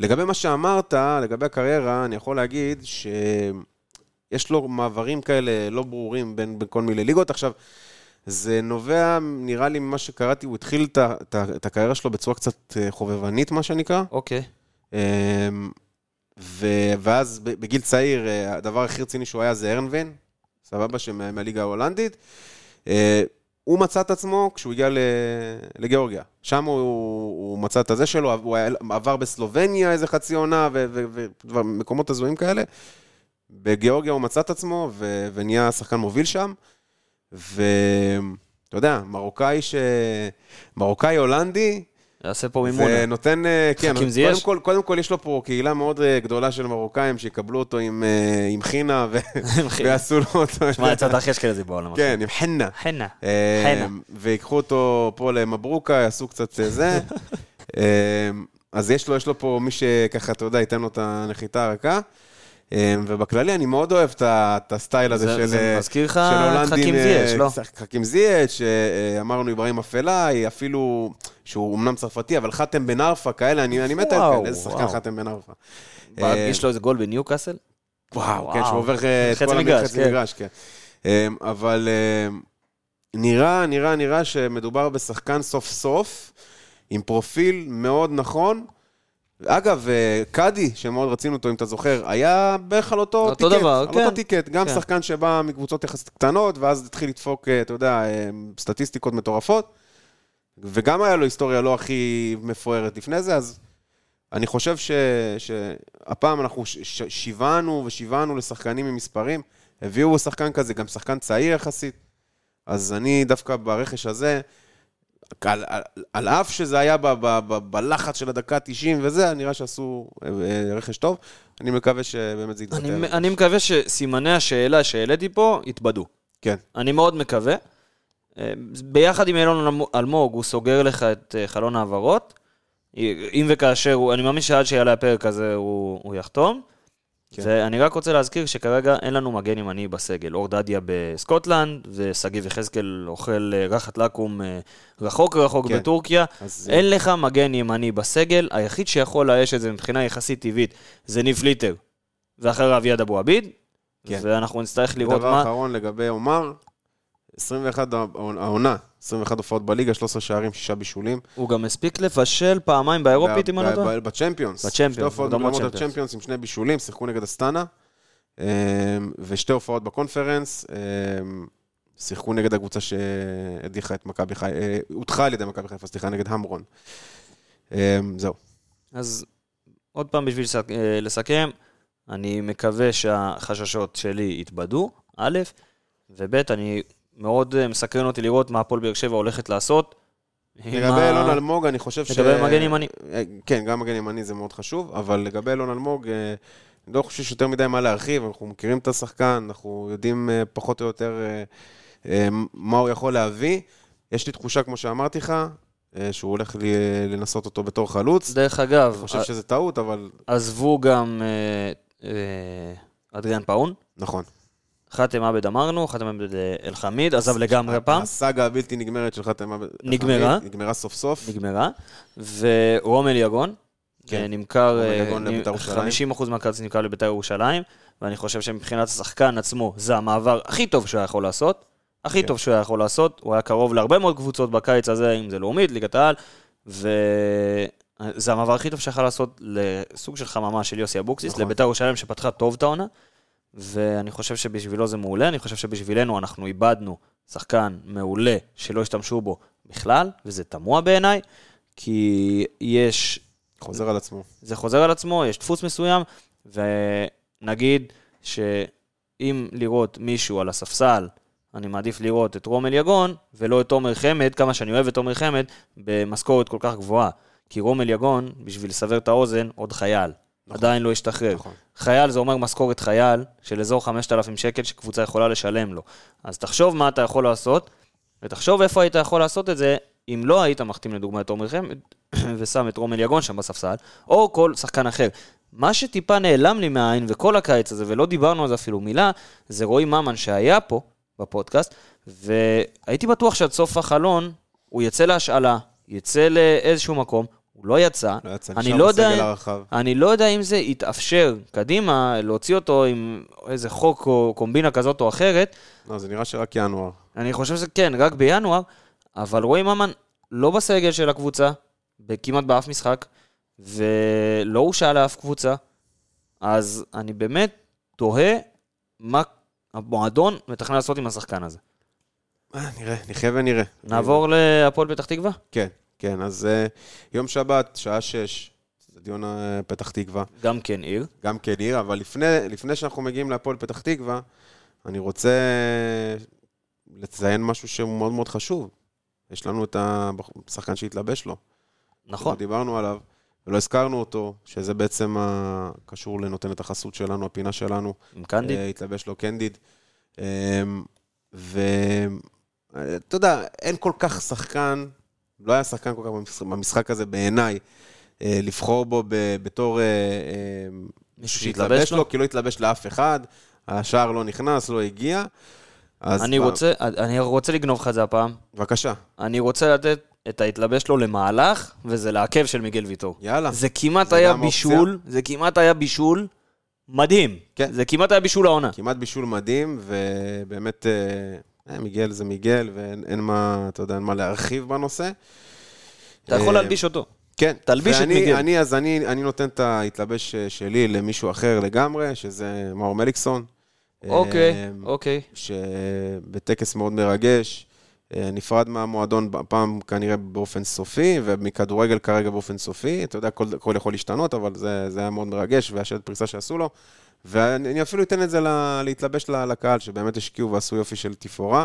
לגבי מה שאמרת, לגבי הקריירה, אני יכול להגיד שיש לו מעברים כאלה לא ברורים בין, בין כל מיני ליגות. עכשיו, זה נובע, נראה לי, ממה שקראתי, הוא התחיל את, הקריירה שלו בצורה קצת אה, חובבנית, מה שנקרא. אוקיי. אמ, ו- ואז בגיל צעיר, אה, הדבר הכי רציני שהוא היה זה ארנבן, סבבה, שמה- מהליגה ההולנדית. אה, הוא מצא את עצמו כשהוא הגיע לגיאורגיה. שם הוא, הוא מצא את הזה שלו, הוא היה, עבר בסלובניה איזה חצי עונה ומקומות הזויים כאלה. בגיאורגיה הוא מצא את עצמו ו- ונהיה שחקן מוביל שם. ואתה יודע, מרוקאי ש... מרוקאי הולנדי, יעשה פה מימונה. ונותן, אה, כן, חכים אז זייש? קודם כל, קודם כל יש לו פה קהילה מאוד אה, גדולה של מרוקאים שיקבלו אותו עם, אה, עם חינה ו- ויעשו לו אותו. שמע, יצאת הכי אשכרה זה בעולם. כן, עם חינה. חינה. ויקחו אותו פה למברוקה, יעשו קצת זה. אז יש לו, יש לו פה מי שככה, אתה יודע, ייתן לו את הנחיתה הרכה. אה, ובכללי, אני מאוד אוהב את הסטייל הזה זה- של... זה אה, מזכיר לך את הולנדים, חכים אה, זייש, לא? חכים זייץ', אה, אמרנו אברהים אפלאי, אפילו, שהוא אמנם צרפתי, אבל חתם בן ערפה, כאלה, אני אני מת על כאלה, איזה שחקן. חתם בן. אה, אה, יש לו איזה גול בניוקאסל? וואו, כן. שהוא עובר אה, את כל מגרש, חצי כן. כן. אה, אבל אה, נראה, נראה, נראה שמדובר בשחקן סוף סוף, עם פרופיל מאוד נכון. אגב, אה, קאדי, שמאוד רצינו אותו, אם אתה זוכר, היה בערך על אותו אותו טיקט. דבר, על כן. אותו טיקט. גם כן. שחקן שבא מקבוצות יחסית קטנות, ואז התחיל לדפוק, אה, אתה יודע, אה, סטטיסטיקות מטורפות. וגם היה לו היסטוריה לא הכי מפוארת לפני זה, אז אני חושב ש, שהפעם אנחנו ש, ש, שיווענו ושיווענו לשחקנים עם מספרים. הביאו שחקן כזה, גם שחקן צעיר יחסית. אז אני דווקא ברכש הזה, על, על, על אף שזה היה ב, ב, ב, בלחץ של הדקה ה-90 וזה, נראה שעשו אה, אה, רכש טוב. אני מקווה שבאמת זה יתבטא. אני- אני מקווה שסימני השאלה שהעליתי פה יתבדו. כן. אני מאוד מקווה. אה, ביחד עם אילון אלמ- אלמוג, הוא סוגר לך את חלון ההעברות. אם וכאשר, אני מאמין שעד שיעלה הפרק הזה הוא, הוא יחתום. כן. ואני רק רוצה להזכיר שכרגע אין לנו מגן ימני בסגל. אור דדיה בסקוטלנד, ושגיב יחזקאל אוכל אה, רחת לקום אה, רחוק רחוק כן. בטורקיה. אז, אין לך מגן ימני בסגל, היחיד שיכול לאייש את זה מבחינה יחסית טבעית זה ניב פליטר, ואחריו איאד אבו עביד, כן. ואנחנו נצטרך לראות דבר מה... אחרון לגבי עומר, 21 העונה, 21 הופעות בליגה, 13 שערים, 6 בישולים. הוא גם הספיק לבשל פעמיים באירופית, אם אני לא טועה. בצ'מפיונס. בצ'מפיונס, שתי הופעות צ'מפיונס. הצ'מפיונס עם שני בישולים, שיחקו נגד אסטנה. אמ, ושתי הופעות בקונפרנס. אמ, שיחקו נגד הקבוצה שהדיחה את מכבי חיפה, אה, הודחה על ידי מכבי חיפה, סליחה, נגד המרון. אמ, זהו. אז עוד פעם בשביל אה, לסכם, אני מקווה שהחששות שלי יתבדו, א', וב', אני מאוד אה, מסקרן אותי לראות מה הפועל באר שבע הולכת לעשות. לגבי ה- אלון אלמוג, אני חושב ש... לגבי מגן ימני. אה, כן, גם מגן ימני זה מאוד חשוב, אבל לגבי אלון אלמוג, אה, אני לא חושב שיותר מדי מה להרחיב, אנחנו מכירים את השחקן, אנחנו יודעים פחות או יותר מה הוא יכול להביא. יש לי תחושה, כמו שאמרתי לך, שהוא הולך לי, לנסות אותו בתור חלוץ. דרך אגב, אני חושב שזה טעות, אבל עזבו גם אדריאן פאון. נכון. חאתם עבד אמרנו, חאתם עבד אל-חמיד, עזב לגמרי הפעם, הסאגה הבלתי נגמרת של חתם עבד... נגמרה. נגמרה סוף סוף. נגמרה. ורומל יגון, כן. נמכר, רומל אה, יגון לבית"ר ירושלים. 50% מהכרטיס נמכר לבית"ר ירושלים, ואני חושב שמבחינת השחקן עצמו, זה המעבר הכי טוב שהוא היה יכול לעשות. הכי כן. טוב שהוא היה יכול לעשות, הוא היה קרוב להרבה מאוד קבוצות בקיץ הזה, אם זה לאומית, ליגת העל, וזה המעבר הכי טוב שיכול לעשות לסוג של חממה של יוסי אבוקסיס, נכון. לבית"ר ירושלים שפתחה טוב את העונה, ואני חושב שבשבילו זה מעולה, אני חושב שבשבילנו אנחנו איבדנו שחקן מעולה שלא השתמשו בו בכלל, וזה תמוה בעיניי, כי יש חוזר על עצמו. זה חוזר על עצמו, יש דפוס מסוים, ונגיד שאם לראות מישהו על הספסל, אני מעדיף לראות את רומל יגון, ולא את עומר חמד, כמה שאני אוהב את עומר חמד, במשכורת כל כך גבוהה. כי רומל יגון, בשביל לסבר את האוזן, עוד חייל. עדיין לא השתחרר. נכון. חייל זה אומר משכורת חייל של אזור 5,000 שקל שקבוצה יכולה לשלם לו. אז תחשוב מה אתה יכול לעשות, ותחשוב איפה היית יכול לעשות את זה, אם לא היית מחתים לדוגמה את עומר חמד, ושם את רומל יגון שם בספסל, או כל שחקן אחר. מה שטיפה נעלם לי מהעין, וכל הקיץ הזה, ולא דיברנו על זה אפילו מילה, זה רועי ממן שהיה פה, בפודקאסט, והייתי בטוח שעד סוף החלון, הוא יצא להשאלה, יצא לאיזשהו מקום, הוא לא יצא. לא יצא, אני לא יודע... אני לא יודע אם זה יתאפשר קדימה, להוציא אותו עם איזה חוק או קומבינה כזאת או אחרת. לא, זה נראה שרק ינואר. אני חושב שזה כן, רק בינואר, אבל רועי ממן לא בסגל של הקבוצה, כמעט באף משחק, ולא הושאל לאף קבוצה, אז אני באמת תוהה מה המועדון מתכנן לעשות עם השחקן הזה. אה, נראה, נחיה ונראה. נעבור להפועל פתח תקווה? כן, כן, אז אה, יום שבת, שעה שש, אצטדיון אה, פתח תקווה, גם כן עיר. גם כן עיר, אבל לפני, לפני שאנחנו מגיעים להפועל פתח תקווה, אני רוצה לציין משהו שהוא מאוד מאוד חשוב. יש לנו את השחקן שהתלבש לו. נכון. דיברנו עליו, ולא הזכרנו אותו, שזה בעצם קשור לנותנת החסות שלנו, הפינה שלנו. עם קנדיד. אה, התלבש לו קנדיד. ואתה יודע, אין כל כך שחקן, לא היה שחקן כל כך במשחק, הזה בעיניי, אה, לבחור בו בתור אה, אה, מישהו שהתלבש לו? לו, כי לא התלבש לאף אחד, השער לא נכנס, לא הגיע. אני ב- רוצה, אני רוצה לגנוב לך את זה הפעם. בבקשה, אני רוצה לתת את ההתלבש שלו למהלך, וזה לעכב של מיגל ויטור. יאללה. זה כמעט זה היה גם אופציה. בישול, זה כמעט היה בישול מדהים. כן. זה כמעט היה בישול העונה. כמעט בישול מדהים, ובאמת, מיגל זה מיגל, ואין אין מה, אתה יודע, אין מה להרחיב בנושא. אתה יכול אה, להלביש אותו. כן. תלביש את מיגל. אני, אז אני, אני נותן את ההתלבש אה, שלי למישהו אחר לגמרי, שזה מאור מליקסון. אוקיי, אה, אוקיי. שבטקס מאוד מרגש, אה, נפרד מהמועדון פעם כנראה באופן סופי, ומכדורגל כרגע באופן סופי. אתה יודע, הכל יכול להשתנות, אבל זה, זה היה מאוד מרגש, והשלט פריסה שעשו לו. ואני אני אפילו אתן את זה לה, להתלבש לקהל, שבאמת השקיעו ועשו יופי של תפאורה.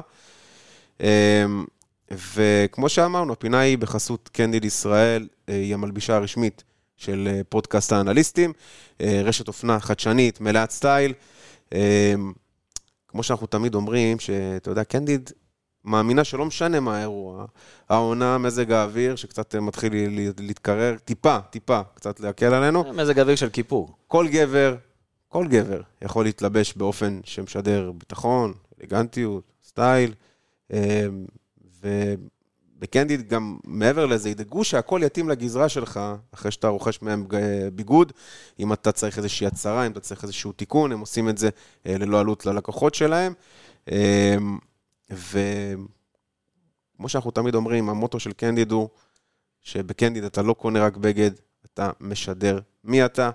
אה, וכמו שאמרנו, הפינה היא בחסות קנדיד ישראל, אה, היא המלבישה הרשמית של אה, פודקאסט האנליסטים, אה, רשת אופנה חדשנית, מלאת סטייל. אה, כמו שאנחנו תמיד אומרים, שאתה יודע, קנדיד מאמינה שלא משנה מה האירוע, העונה, מזג האוויר, שקצת מתחיל להתקרר, טיפה, טיפה, קצת להקל עלינו. מזג אוויר של כיפור. כל גבר, כל גבר יכול להתלבש באופן שמשדר ביטחון, אלגנטיות, סטייל, אה, ובקנדיד גם מעבר לזה, ידאגו שהכל יתאים לגזרה שלך, אחרי שאתה רוכש מהם ג- ביגוד, אם אתה צריך איזושהי הצהרה, אם אתה צריך איזשהו תיקון, הם עושים את זה אה, ללא עלות ללקוחות שלהם. אה, וכמו שאנחנו תמיד אומרים, המוטו של קנדיד הוא שבקנדיד אתה לא קונה רק בגד, אתה משדר מי אתה.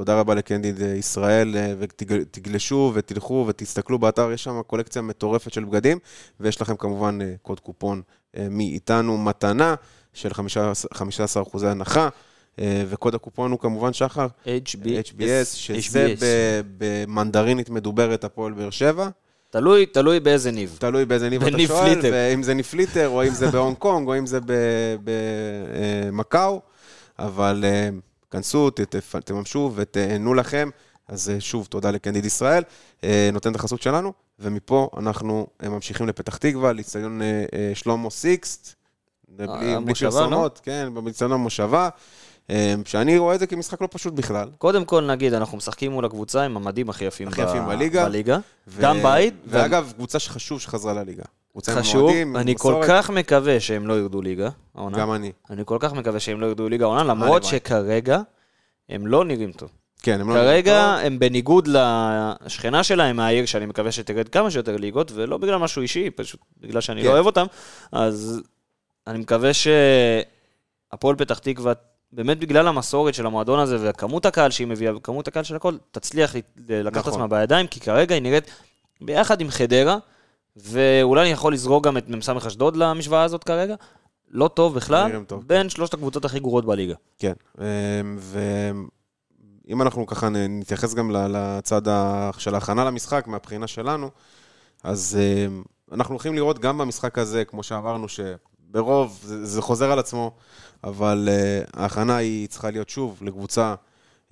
ותודה רבה לקנדיד אה, ישראל, אה, ותגלשו ותלכו ותסתכלו באתר, יש שם קולקציה מטורפת של בגדים, ויש לכם כמובן אה, קוד קופון מאיתנו מתנה של 15 אחוזי הנחה, וקוד הקופון הוא כמובן שחר, HBS, שזה HBS. במנדרינית מדוברת הפועל באר שבע. תלוי, תלוי באיזה ניב. תלוי באיזה ניב אתה שואל. ואם זה ניב פליטר, או אם זה בהונג קונג, או אם זה במקאו, אבל כנסו, תממשו ותהנו לכם. אז אה, שוב, תודה לקנדיד ישראל, אה, נותן את החסות שלנו, ומפה אנחנו אה, ממשיכים לפתח תקווה, לאיצטדיון שלמה סיקסט, בלי המושבה, לא? פרסומות, כן, באיצטדיון המושבה, שאני רואה את זה כמשחק לא פשוט בכלל. קודם כל נגיד, אנחנו משחקים מול הקבוצה עם המדים הכי יפים, הכי ב- יפים בליגה. בליגה. ו- גם בית. ואגב, קבוצה שחשוב שחזרה לליגה. קבוצה עם חשוב, מועדים, אני כל מסורת. כך מקווה שהם לא ירדו ליגה, העונה. גם אני. אני כל כך מקווה שהם לא ירדו ליגה העונה, למרות. שכרגע הם לא נראים טוב. כן, הם לא... כרגע טוב. הם בניגוד לשכנה שלהם מהעיר, שאני מקווה שתרד כמה שיותר ליגות, ולא בגלל משהו אישי, פשוט בגלל שאני כן. לא אוהב אותם, אז אני מקווה שהפועל פתח תקווה, באמת בגלל המסורת של המועדון הזה וכמות הקהל שהיא מביאה וכמות הקהל של הכל, תצליח לקחת נכון. עצמה בידיים, כי כרגע היא נראית ביחד עם חדרה, ואולי אני יכול לזרוק גם את מ"ס אשדוד למשוואה הזאת כרגע, לא טוב בכלל, בין שלושת הקבוצות הכי גרועות בליגה. כן, אמ, ואם אנחנו ככה נתייחס גם לצד של ההכנה למשחק, מהבחינה שלנו, אז אמ, אנחנו הולכים לראות גם במשחק הזה, כמו שאמרנו, שברוב זה, זה חוזר על עצמו, אבל אה, ההכנה היא צריכה להיות שוב לקבוצה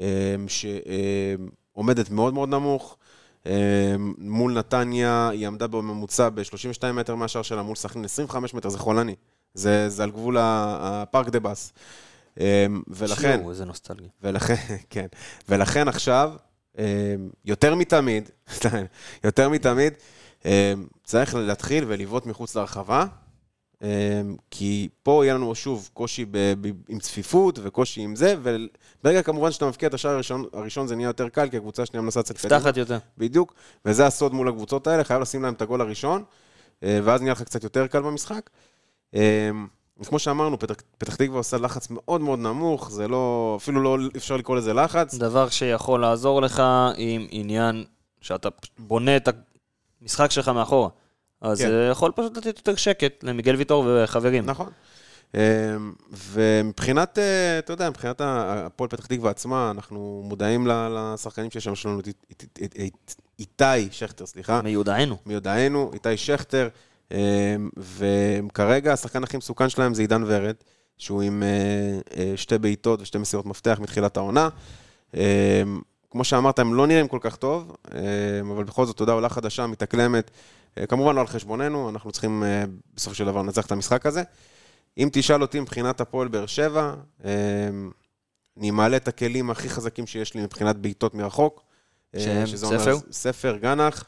אמ, שעומדת מאוד מאוד נמוך. אמ, מול נתניה, היא עמדה בממוצע ב-32 מטר מהשאר שלה, מול סכנין 25 מטר, זה חולני. זה, זה על גבול הפארק דה באס. אמ, ולכן, שיו, איזה נוסטלגיה. ולכן, כן, ולכן עכשיו, אמ, יותר מתמיד, יותר מתמיד, צריך להתחיל ולבעוט מחוץ להרחבה, אמ, כי פה יהיה לנו שוב קושי ב, ב, עם צפיפות וקושי עם זה, וברגע כמובן שאתה מבקיע את השער הראשון, הראשון זה נהיה יותר קל, כי הקבוצה השנייה מנסה לצאת קדימה. נפתחת יותר. בדיוק, וזה הסוד מול הקבוצות האלה, חייב לשים להם את הגול הראשון, אה, ואז נהיה לך קצת יותר קל במשחק. אה, כמו שאמרנו, פתח, פתח תקווה עושה לחץ מאוד מאוד נמוך, זה לא, אפילו לא אפשר לקרוא לזה לחץ. דבר שיכול לעזור לך עם עניין שאתה בונה את המשחק שלך מאחורה. אז כן. זה יכול פשוט לתת יותר שקט למיגל ויטור וחברים. נכון. אה, ומבחינת, אה, אתה יודע, מבחינת הפועל פתח תקווה עצמה, אנחנו מודעים לשחקנים שיש שם, יש לנו את איתי שכטר, סליחה. מיודענו. מיודענו, איתי שכטר, אה, וכרגע השחקן הכי מסוכן שלהם זה עידן ורד, שהוא עם אה, אה, שתי בעיטות ושתי מסירות מפתח מתחילת העונה. אה, כמו שאמרת, הם לא נראים כל כך טוב, אה, אבל בכל זאת, תודה, עולה חדשה, מתאקלמת. אה, כמובן לא על חשבוננו, אנחנו צריכים אה, בסופו של דבר לנצח את המשחק הזה. אם תשאל אותי מבחינת הפועל באר שבע, אה, אני מעלה את הכלים הכי חזקים שיש לי מבחינת בעיטות מרחוק. שהם ספר? ספר, גנח.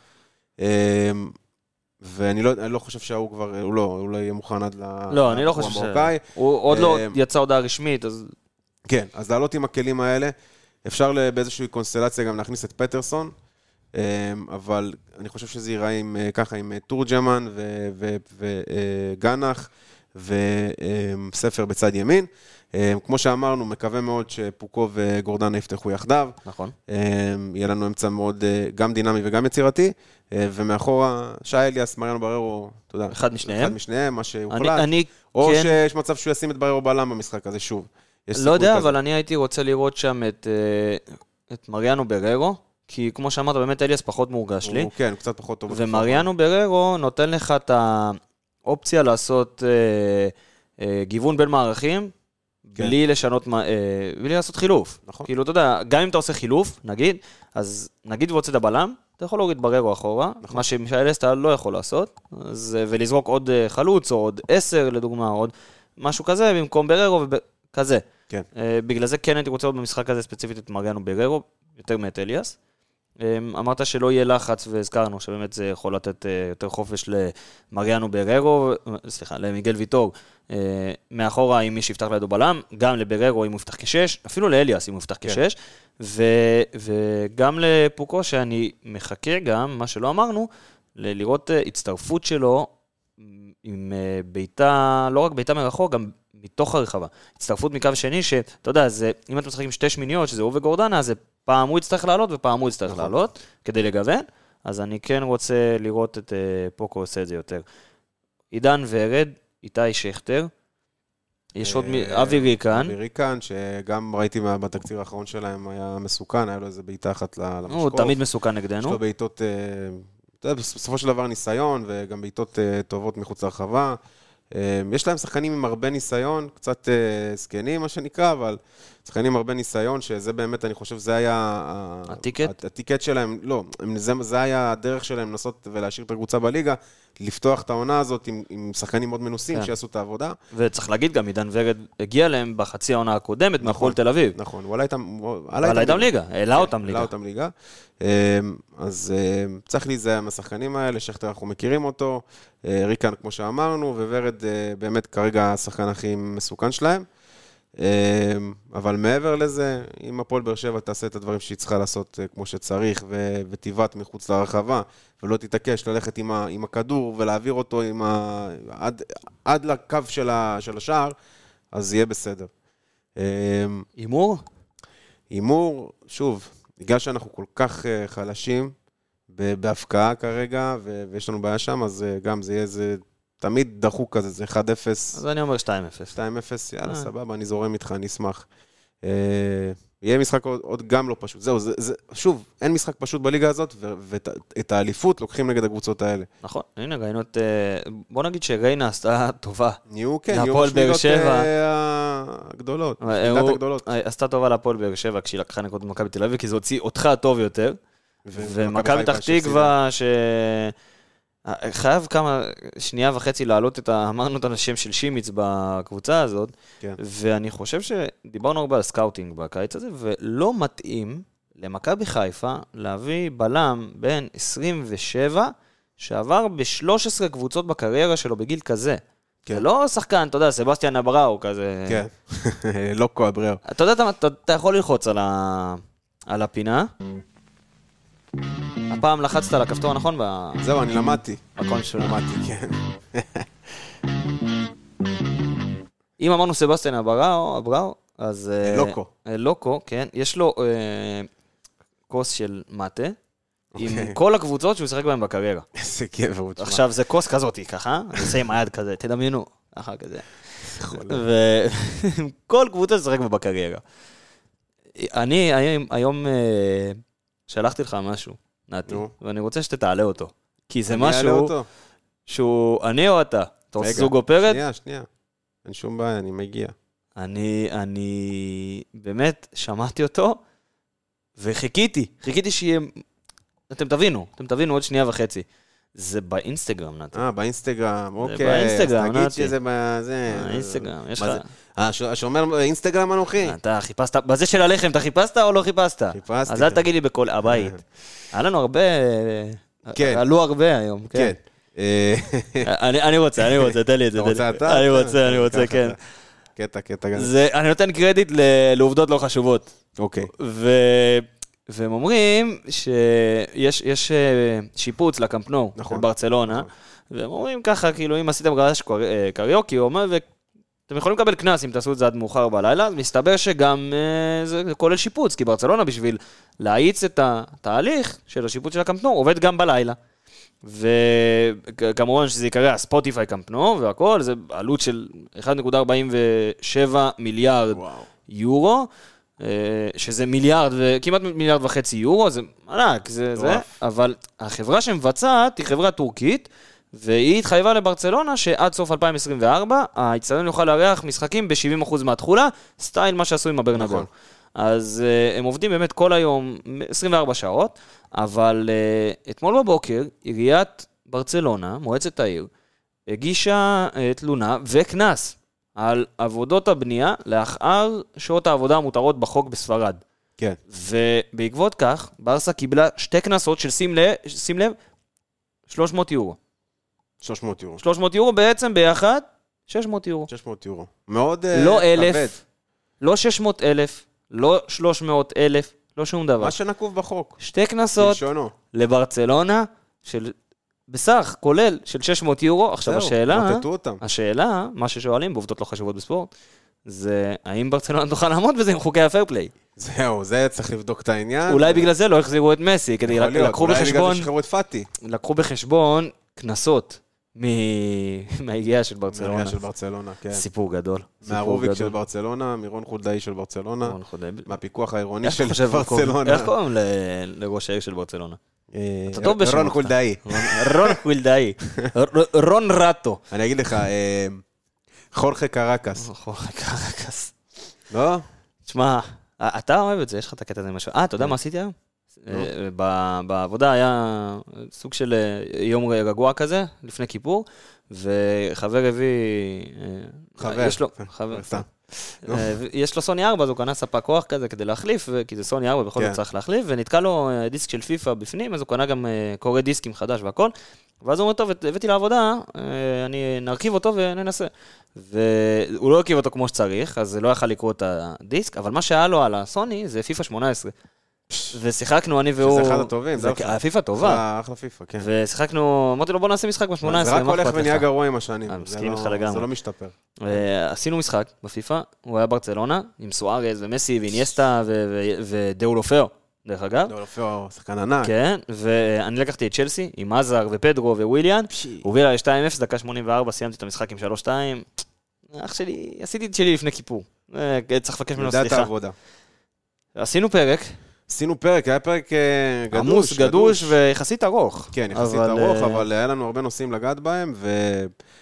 ואני לא, לא חושב שההוא כבר, הוא לא, הוא לא יהיה מוכן עד ל... לא, אני לא חושב ש... הוא עוד לא יצא הודעה רשמית, אז כן, אז לעלות עם הכלים האלה. אפשר באיזושהי קונסטלציה גם להכניס את פטרסון, אבל אני חושב שזה ייראה עם, אה, ככה עם אה, תורג'מן וגנח וספר בצד ימין. אה, כמו שאמרנו, מקווה מאוד שפוקו וגורדנה יפתחו יחדיו. נכון. אה, יהיה לנו אמצע מאוד אה, גם דינמי וגם יצירתי, אה, ומאחורה שי אליאס, מריאנו בררו, אתה יודע. אחד משניהם. אחד משניהם, מה שהוחלט. אני או כן, שיש מצב שהוא ישים את בררו בלם במשחק הזה שוב. לא יודע, כזה. אבל אני הייתי רוצה לראות שם את, אה, את מריאנו בררו, כי כמו שאמרת, באמת אליאס פחות מורגש לי. הוא, כן, הוא קצת פחות טוב. ומריאנו בררו נותן לך את האופציה לעשות אה, אה, גיוון בין מערכים, כן. בלי לשנות, אה, בלי לעשות חילוף. נכון. כאילו, אתה יודע, גם אם אתה עושה חילוף, נגיד, אז נגיד והוצאת בלם, אתה יכול להוריד בררו אחורה, נכון. מה שמישאל אסטה לא יכול לעשות, אז, אה, ולזרוק עוד אה, חלוץ, או עוד עשר לדוגמה, עוד משהו כזה, במקום בררו, וכזה. כן. אה, בגלל זה כן הייתי רוצה לראות במשחק הזה ספציפית את מריאנו בררו, יותר מאת אליאס. אה, אמרת שלא יהיה לחץ, והזכרנו שבאמת זה יכול לתת אה, יותר חופש למריאנו בררו, אה, סליחה, למיגל ויטור, אה, מאחורה עם מי שיפתח לידו בלם, גם לבררו אם הוא יפתח כשש, אפילו לאליאס אם הוא יפתח כן. כשש, ו- וגם לפוקו, שאני מחכה גם, מה שלא אמרנו, לראות הצטרפות שלו עם בעיטה, לא רק בעיטה מרחוק, גם מתוך הרחבה. הצטרפות מקו שני, שאתה יודע, זה, אם אתה משחק עם שתי שמיניות, שזה הוא וגורדנה, אז פעם הוא יצטרך לעלות ופעם הוא יצטרך נכון. לעלות, כדי לגוון. אז אני כן רוצה לראות את אה, פוקו עושה את זה יותר. עידן ורד, איתי שכטר, יש עוד, מי- אה, אבי ריקן, אבי ריקן, שגם ראיתי בתקציר האחרון שלהם, היה מסוכן, היה לו איזה בעיטה אחת למשקוף. הוא תמיד מסוכן יש נגדנו. לו בעיטות, אה, בסופו של דבר ניסיון, וגם בעיטות טובות מחוץ לרחבה. אה, יש להם שחקנים עם הרבה ניסיון, קצת אה, זקנים, מה שנקרא, אבל שחקנים עם הרבה ניסיון, שזה באמת, אני חושב, זה היה... הטיקט? הטיקט שלהם, לא, זה היה הדרך שלהם לנסות ולהשאיר את הקבוצה בליגה, לפתוח את העונה הזאת עם, עם שחקנים מאוד מנוסים, כן. שיעשו את העבודה. וצריך להגיד גם, עידן ורד הגיע להם בחצי העונה הקודמת מהפועל תל אביב. נכון, הוא עלה איתם... עלה איתם ליגה, העלה אותם העלה ליגה. אותם ליגה. אמ, אז אמ, צריך להיזהר מהשחקנים האלה, שכטר אנחנו מכירים אותו, אה, ריקן כמו שאמרנו, וורד אה, באמת כרגע השחקן הכי מסוכן שלהם. אמ, אבל מעבר לזה, אם הפועל באר שבע תעשה את הדברים שהיא צריכה לעשות אה, כמו שצריך, ו- ותבעט מחוץ לרחבה, ולא תתעקש ללכת עם, ה- עם הכדור ולהעביר אותו עם ה- עד, עד לקו של, ה- של השער, אז יהיה בסדר. אמ, הימור? הימור, שוב, בגלל שאנחנו כל כך אה, חלשים בהפקעה כרגע, ו- ויש לנו בעיה שם, אז אה, גם זה יהיה איזה, תמיד דחוק כזה, זה 1-0, אז אני אומר 2-0. 2-0, יאללה, אה. סבבה, אני זורם איתך, אני אשמח. אה, יהיה משחק עוד, עוד גם לא פשוט. זהו, זה, זה, שוב, אין משחק פשוט בליגה הזאת, ואת את האליפות לוקחים נגד הקבוצות האלה. נכון, הנה ראינו את... אה, בוא נגיד שריינה עשתה טובה. נהיו, כן, נהיו. אה, הגדולות, הוא- הגדולות. עשתה טובה להפועל באר שבע כשהיא לקחה נקודות במכבי תל אביב, כי זה הוציא אותך טוב יותר. ומכבי פתח. תקווה, ש... חייב כמה, שנייה וחצי להעלות את ה... אמרנו את השם של שימיץ בקבוצה הזאת, כן. ואני חושב שדיברנו הרבה על סקאוטינג בקיץ הזה, ולא מתאים למכבי חיפה להביא בלם בן 27 שעבר ב-13 קבוצות בקריירה שלו בגיל כזה. כן. זה לא שחקן, אתה יודע, סבסטיאן אבראו כזה. כן, לוקו אבראו. אתה יודע, אתה, אתה, אתה יכול ללחוץ על, ה... על הפינה. הפעם לחצת על הכפתור הנכון ב- זהו, אני למדתי. בקונסולה. למדתי, כן. אם אמרנו סבסטיאן אבראו, אבראו, אז... אה, לוקו. לוקו, כן. יש לו אה, כוס של מטה, עם אוקיי. כל הקבוצות שהוא שיחק בהן בקריירה. איזה גבר הוא, תשמע. עכשיו, זה כוס כזאתי, ככה, עושה עם היד כזה, תדמיינו, ככה כזה. וכל קבוצה ששיחק בה בקריירה. אני היום, היום אה, שלחתי לך משהו, נתי. ואני רוצה שתתעלה אותו. כי זה משהו. שהוא, אני או אתה? אתה רוצה זוג או פרד? שנייה, שנייה. אין שום בעיה, אני מגיע. אני, אני באמת שמעתי אותו, וחיכיתי, חיכיתי שיהיה... אתם תבינו, אתם תבינו עוד שנייה וחצי. זה באינסטגרם, נתי. אה, באינסטגרם, אוקיי. באינסטגרם, אז תגיד נתי. שזה בזה. האינסטגרם, יש מה לך... זה? אה, השומר אינסטגרם אנוכי? אתה חיפשת, בזה של הלחם, אתה חיפשת או לא חיפשת? חיפשתי. אז אל תגיד לי בכל הבית. היה לנו הרבה... כן. עלו הרבה היום, כן. כן. אה, אני רוצה, אני רוצה, תן לי את זה. אתה רוצה. אתה? אני כן, רוצה, אני רוצה, ככה כן. קטע, קטע. זה, אני נותן קרדיט לעובדות לא חשובות. אוקיי. והם אומרים שיש יש אה, שיפוץ לקמפנו נכון. של ברצלונה, נכון. והם אומרים ככה, כאילו, אם עשיתם גרש אה, קריוקי, הוא אומר, ואתם יכולים לקבל קנס אם תעשו את זה עד מאוחר בלילה, אז מסתבר שגם אה, זה כולל שיפוץ, כי ברצלונה, בשביל להאיץ את התהליך של השיפוץ של הקמפנו, עובד גם בלילה. וכמובן שזה יקרא הספוטיפיי קמפנו והכל, זה עלות של 1.47 מיליארד וואו. יורו, שזה מיליארד, כמעט מיליארד וחצי יורו, זה ענק, זה זה. אבל החברה שמבצעת היא חברה טורקית, והיא התחייבה לברצלונה שעד סוף 2024, האיצטדיון יוכל לארח משחקים ב-70% מהתכולה, סטייל מה שעשו עם הברנבאו. נכון. אז uh, הם עובדים באמת כל היום, 24 שעות, אבל uh, אתמול בבוקר, עיריית ברצלונה, מועצת העיר, הגישה uh, תלונה וקנס על עבודות הבנייה לאחר שעות העבודה המותרות בחוק בספרד. כן. ובעקבות כך, ברסה קיבלה שתי קנסות של, שים לב, שים לב, 300 יורו. 300 יורו. 300 יורו בעצם ביחד, 600 יורו. 600 יורו. מאוד אה, לא כבד. אלף, לא 600 אלף, לא 300 אלף, לא שום דבר. מה שנקוב בחוק. שתי קנסות. לברצלונה, של, בסך כולל של 600 יורו. עכשיו זהו, השאלה, אותם. השאלה, מה ששואלים בעובדות לא חשובות בספורט, זה האם ברצלונה תוכל לעמוד בזה עם חוקי הפייר פליי. זהו, זה צריך לבדוק את העניין. אולי בגלל זה לא החזירו את מסי, כדי. לקחו אולי בגלל בחשבון, שחררו את פאטי. לקחו בחשבון קנסות מ- מההיגיעה של ברצלונה. מהרגע של ברצלונה, כן. סיפור גדול. מהרוביק של. ברצלונה, מירון חולדאי של ברצלונה. מהפיקוח העירוני של ברצלונה. איך קוראים לראש העיר של ברצלונה? אה, אתה טוב בשמות. רון חולדאי. רון חולדאי. רון רטו. אני אגיד לך, אה, חורכה קרקס. קרקס. לא? תשמע, אתה אוהב את זה, יש לך את הקטע הזה משהו. אה, אתה יודע מה עשיתי היום? אה, בעבודה היה סוג של אה, יום רגוע כזה, לפני כיפור, וחבר הביא... אה, חבר. יש לו, חבר. נו. אה, יש לו סוני 4, אז הוא קנה ספק כוח כזה כדי להחליף, כי זה סוני 4, בכל כן. זאת צריך להחליף, ונתקע לו אה, דיסק של פיפא בפנים, אז הוא קנה גם אה, קורא דיסקים חדש והכל. ואז הוא אומר, טוב, הבאתי לעבודה, אה, אני נרכיב אותו וננסה. והוא לא הרכיב אותו כמו שצריך, אז לא יכל לקרוא את הדיסק, אבל מה שהיה לו על הסוני זה פיפא 18. ושיחקנו, אני והוא... שזה אחד הטובים, זה אגב. פיפא טובה. אחלה- אחלה פיפא, כן. ושיחקנו, אמרתי לו בוא נעשה משחק ב-18, זה רק הולך ונהיה גרוע עם השנים. אני זה מסכים לא- איתך לגמרי. זה לא משתפר. עשינו משחק בפיפא, הוא היה ברצלונה, עם סוארז ומסי ואיניאסטה ודאולופאו, דרך אגב. לפי שחקן ענק. כן, ואני לקחתי את צ'לסי, עם עזר ופדרו וויליאן, הוא הוביל על 2-0, דקה 84, סיימתי את המשחק עם 3-2. אח שלי, עשיתי את שלי לפני כיפור. אה, צריך לבקש ממנו סליחה. עשינו פרק, עשינו פרק, היה פרק אה, גדוש. עמוס, גדוש ויחסית ארוך. כן, יחסית אבל, ארוך, אה, אבל היה לנו הרבה נושאים לגעת בהם,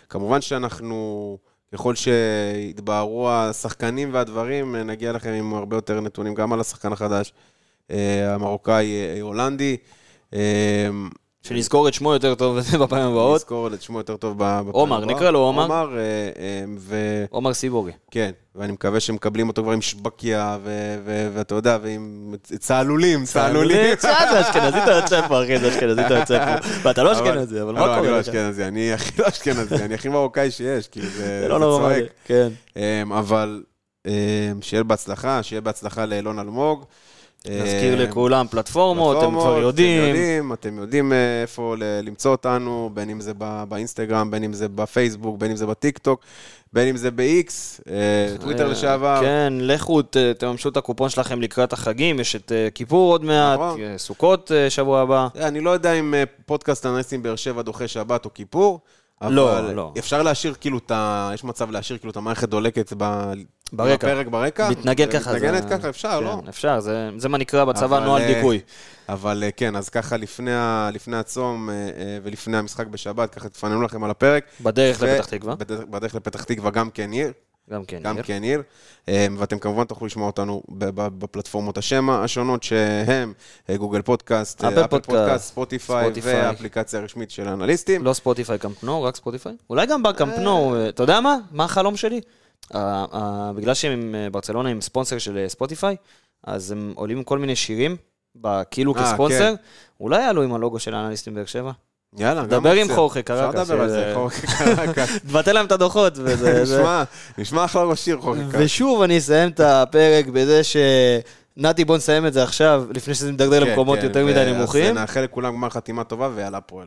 וכמובן שאנחנו, ככל שיתבהרו השחקנים והדברים, אה, נגיע לכם עם הרבה יותר נתונים, גם על השחקן החדש, המרוקאי הולנדי. שנזכור את שמו יותר טוב בפעמים הבאות. נזכור את שמו יותר טוב בפעם עומר, הבאה. נקרא לו עומר. עומר, אה, אה, ו... עומר סיבורי. כן, ואני מקווה שמקבלים אותו כבר עם שבקיה, ואתה יודע, ועם צהלולים, צהלולים. זה אשכנזית היוצא פה, אחי, זה אשכנזית היוצא פה. ואתה לא אשכנזי, אבל מה לא, אני קורה לא לך? אשכנזי, אני הכי לא אשכנזי, אני הכי מרוקאי שיש, כאילו, זה לא. צועק. כן. אמ, אבל אמ, שיהיה בהצלחה, שיהיה בהצלחה לאילון אלמוג. נזכיר אמ, לכולם פלטפורמות, פלטפורמות, כבר אתם יודעים. יודעים, אתם יודעים אה, איפה ל- למצוא אותנו, בין אם זה באינסטגרם, בין אם זה בפייסבוק, בין אם זה בטיקטוק, בין אם זה ב-X, אה, טוויטר אה, לשעבר. כן, לכו, תממשו את הקופון שלכם לקראת החגים, יש את אה, כיפור עוד מעט, נכון. אה, סוכות אה, שבוע הבא. אה, אני לא יודע אם אה, פודקאסט אנליסטים באר שבע דוחה שבת או כיפור, אבל לא, לא. אפשר להשאיר כאילו את ה... יש מצב להשאיר כאילו את המערכת דולקת ב... ברקע. בפרק ברקע. מתנגן ככה. מתנגנת זה- ככה, אפשר, לא? כן, אפשר, זה- זה מה נקרא בצבא אבל, נוהל אה, דיכוי. אבל אה, כן, אז ככה לפני, ה... לפני הצום אה, ולפני המשחק בשבת, ככה תפננו לכם על הפרק. בדרך ו- לפתח תקווה, בדרך, בדרך לפתח תקווה גם כן עיר, גם כן. גם ניר. כן עיר. ואתם כמובן תוכלו לשמוע אותנו בפלטפורמות השם השונות, שהם גוגל פודקאסט, אפל פודקאסט, ספוטיפיי. והאפליקציה הרשמית של האנליסטים. לא ספוטיפיי קאמפ נואו, רק ספוטיפיי? אולי גם בקמפנו, אתה יודע מה? מה החלום שלי? בגלל שהם עם אה, ברצלונה עם ספונסר של אה, ספוטיפיי, אז הם עולים עם כל מיני שירים, כאילו אה, כספונסר. אולי יעלו עם הלוגו של האנליסטים באר שבע? יאללה, גם דבר עם. חורכה קרקס, אפשר לדבר על זה, חורכה קרקס. תבטל להם את הדוחות. נשמע, נשמע אחלה ראש עיר, חורכה. ושוב אני אסיים את הפרק בזה ש... נתי, בוא נסיים את זה עכשיו, לפני שזה מדרדר כן, למקומות כן, יותר מדי נמוכים. נאחל לכולם גמר חתימה טובה ויאללה פועל.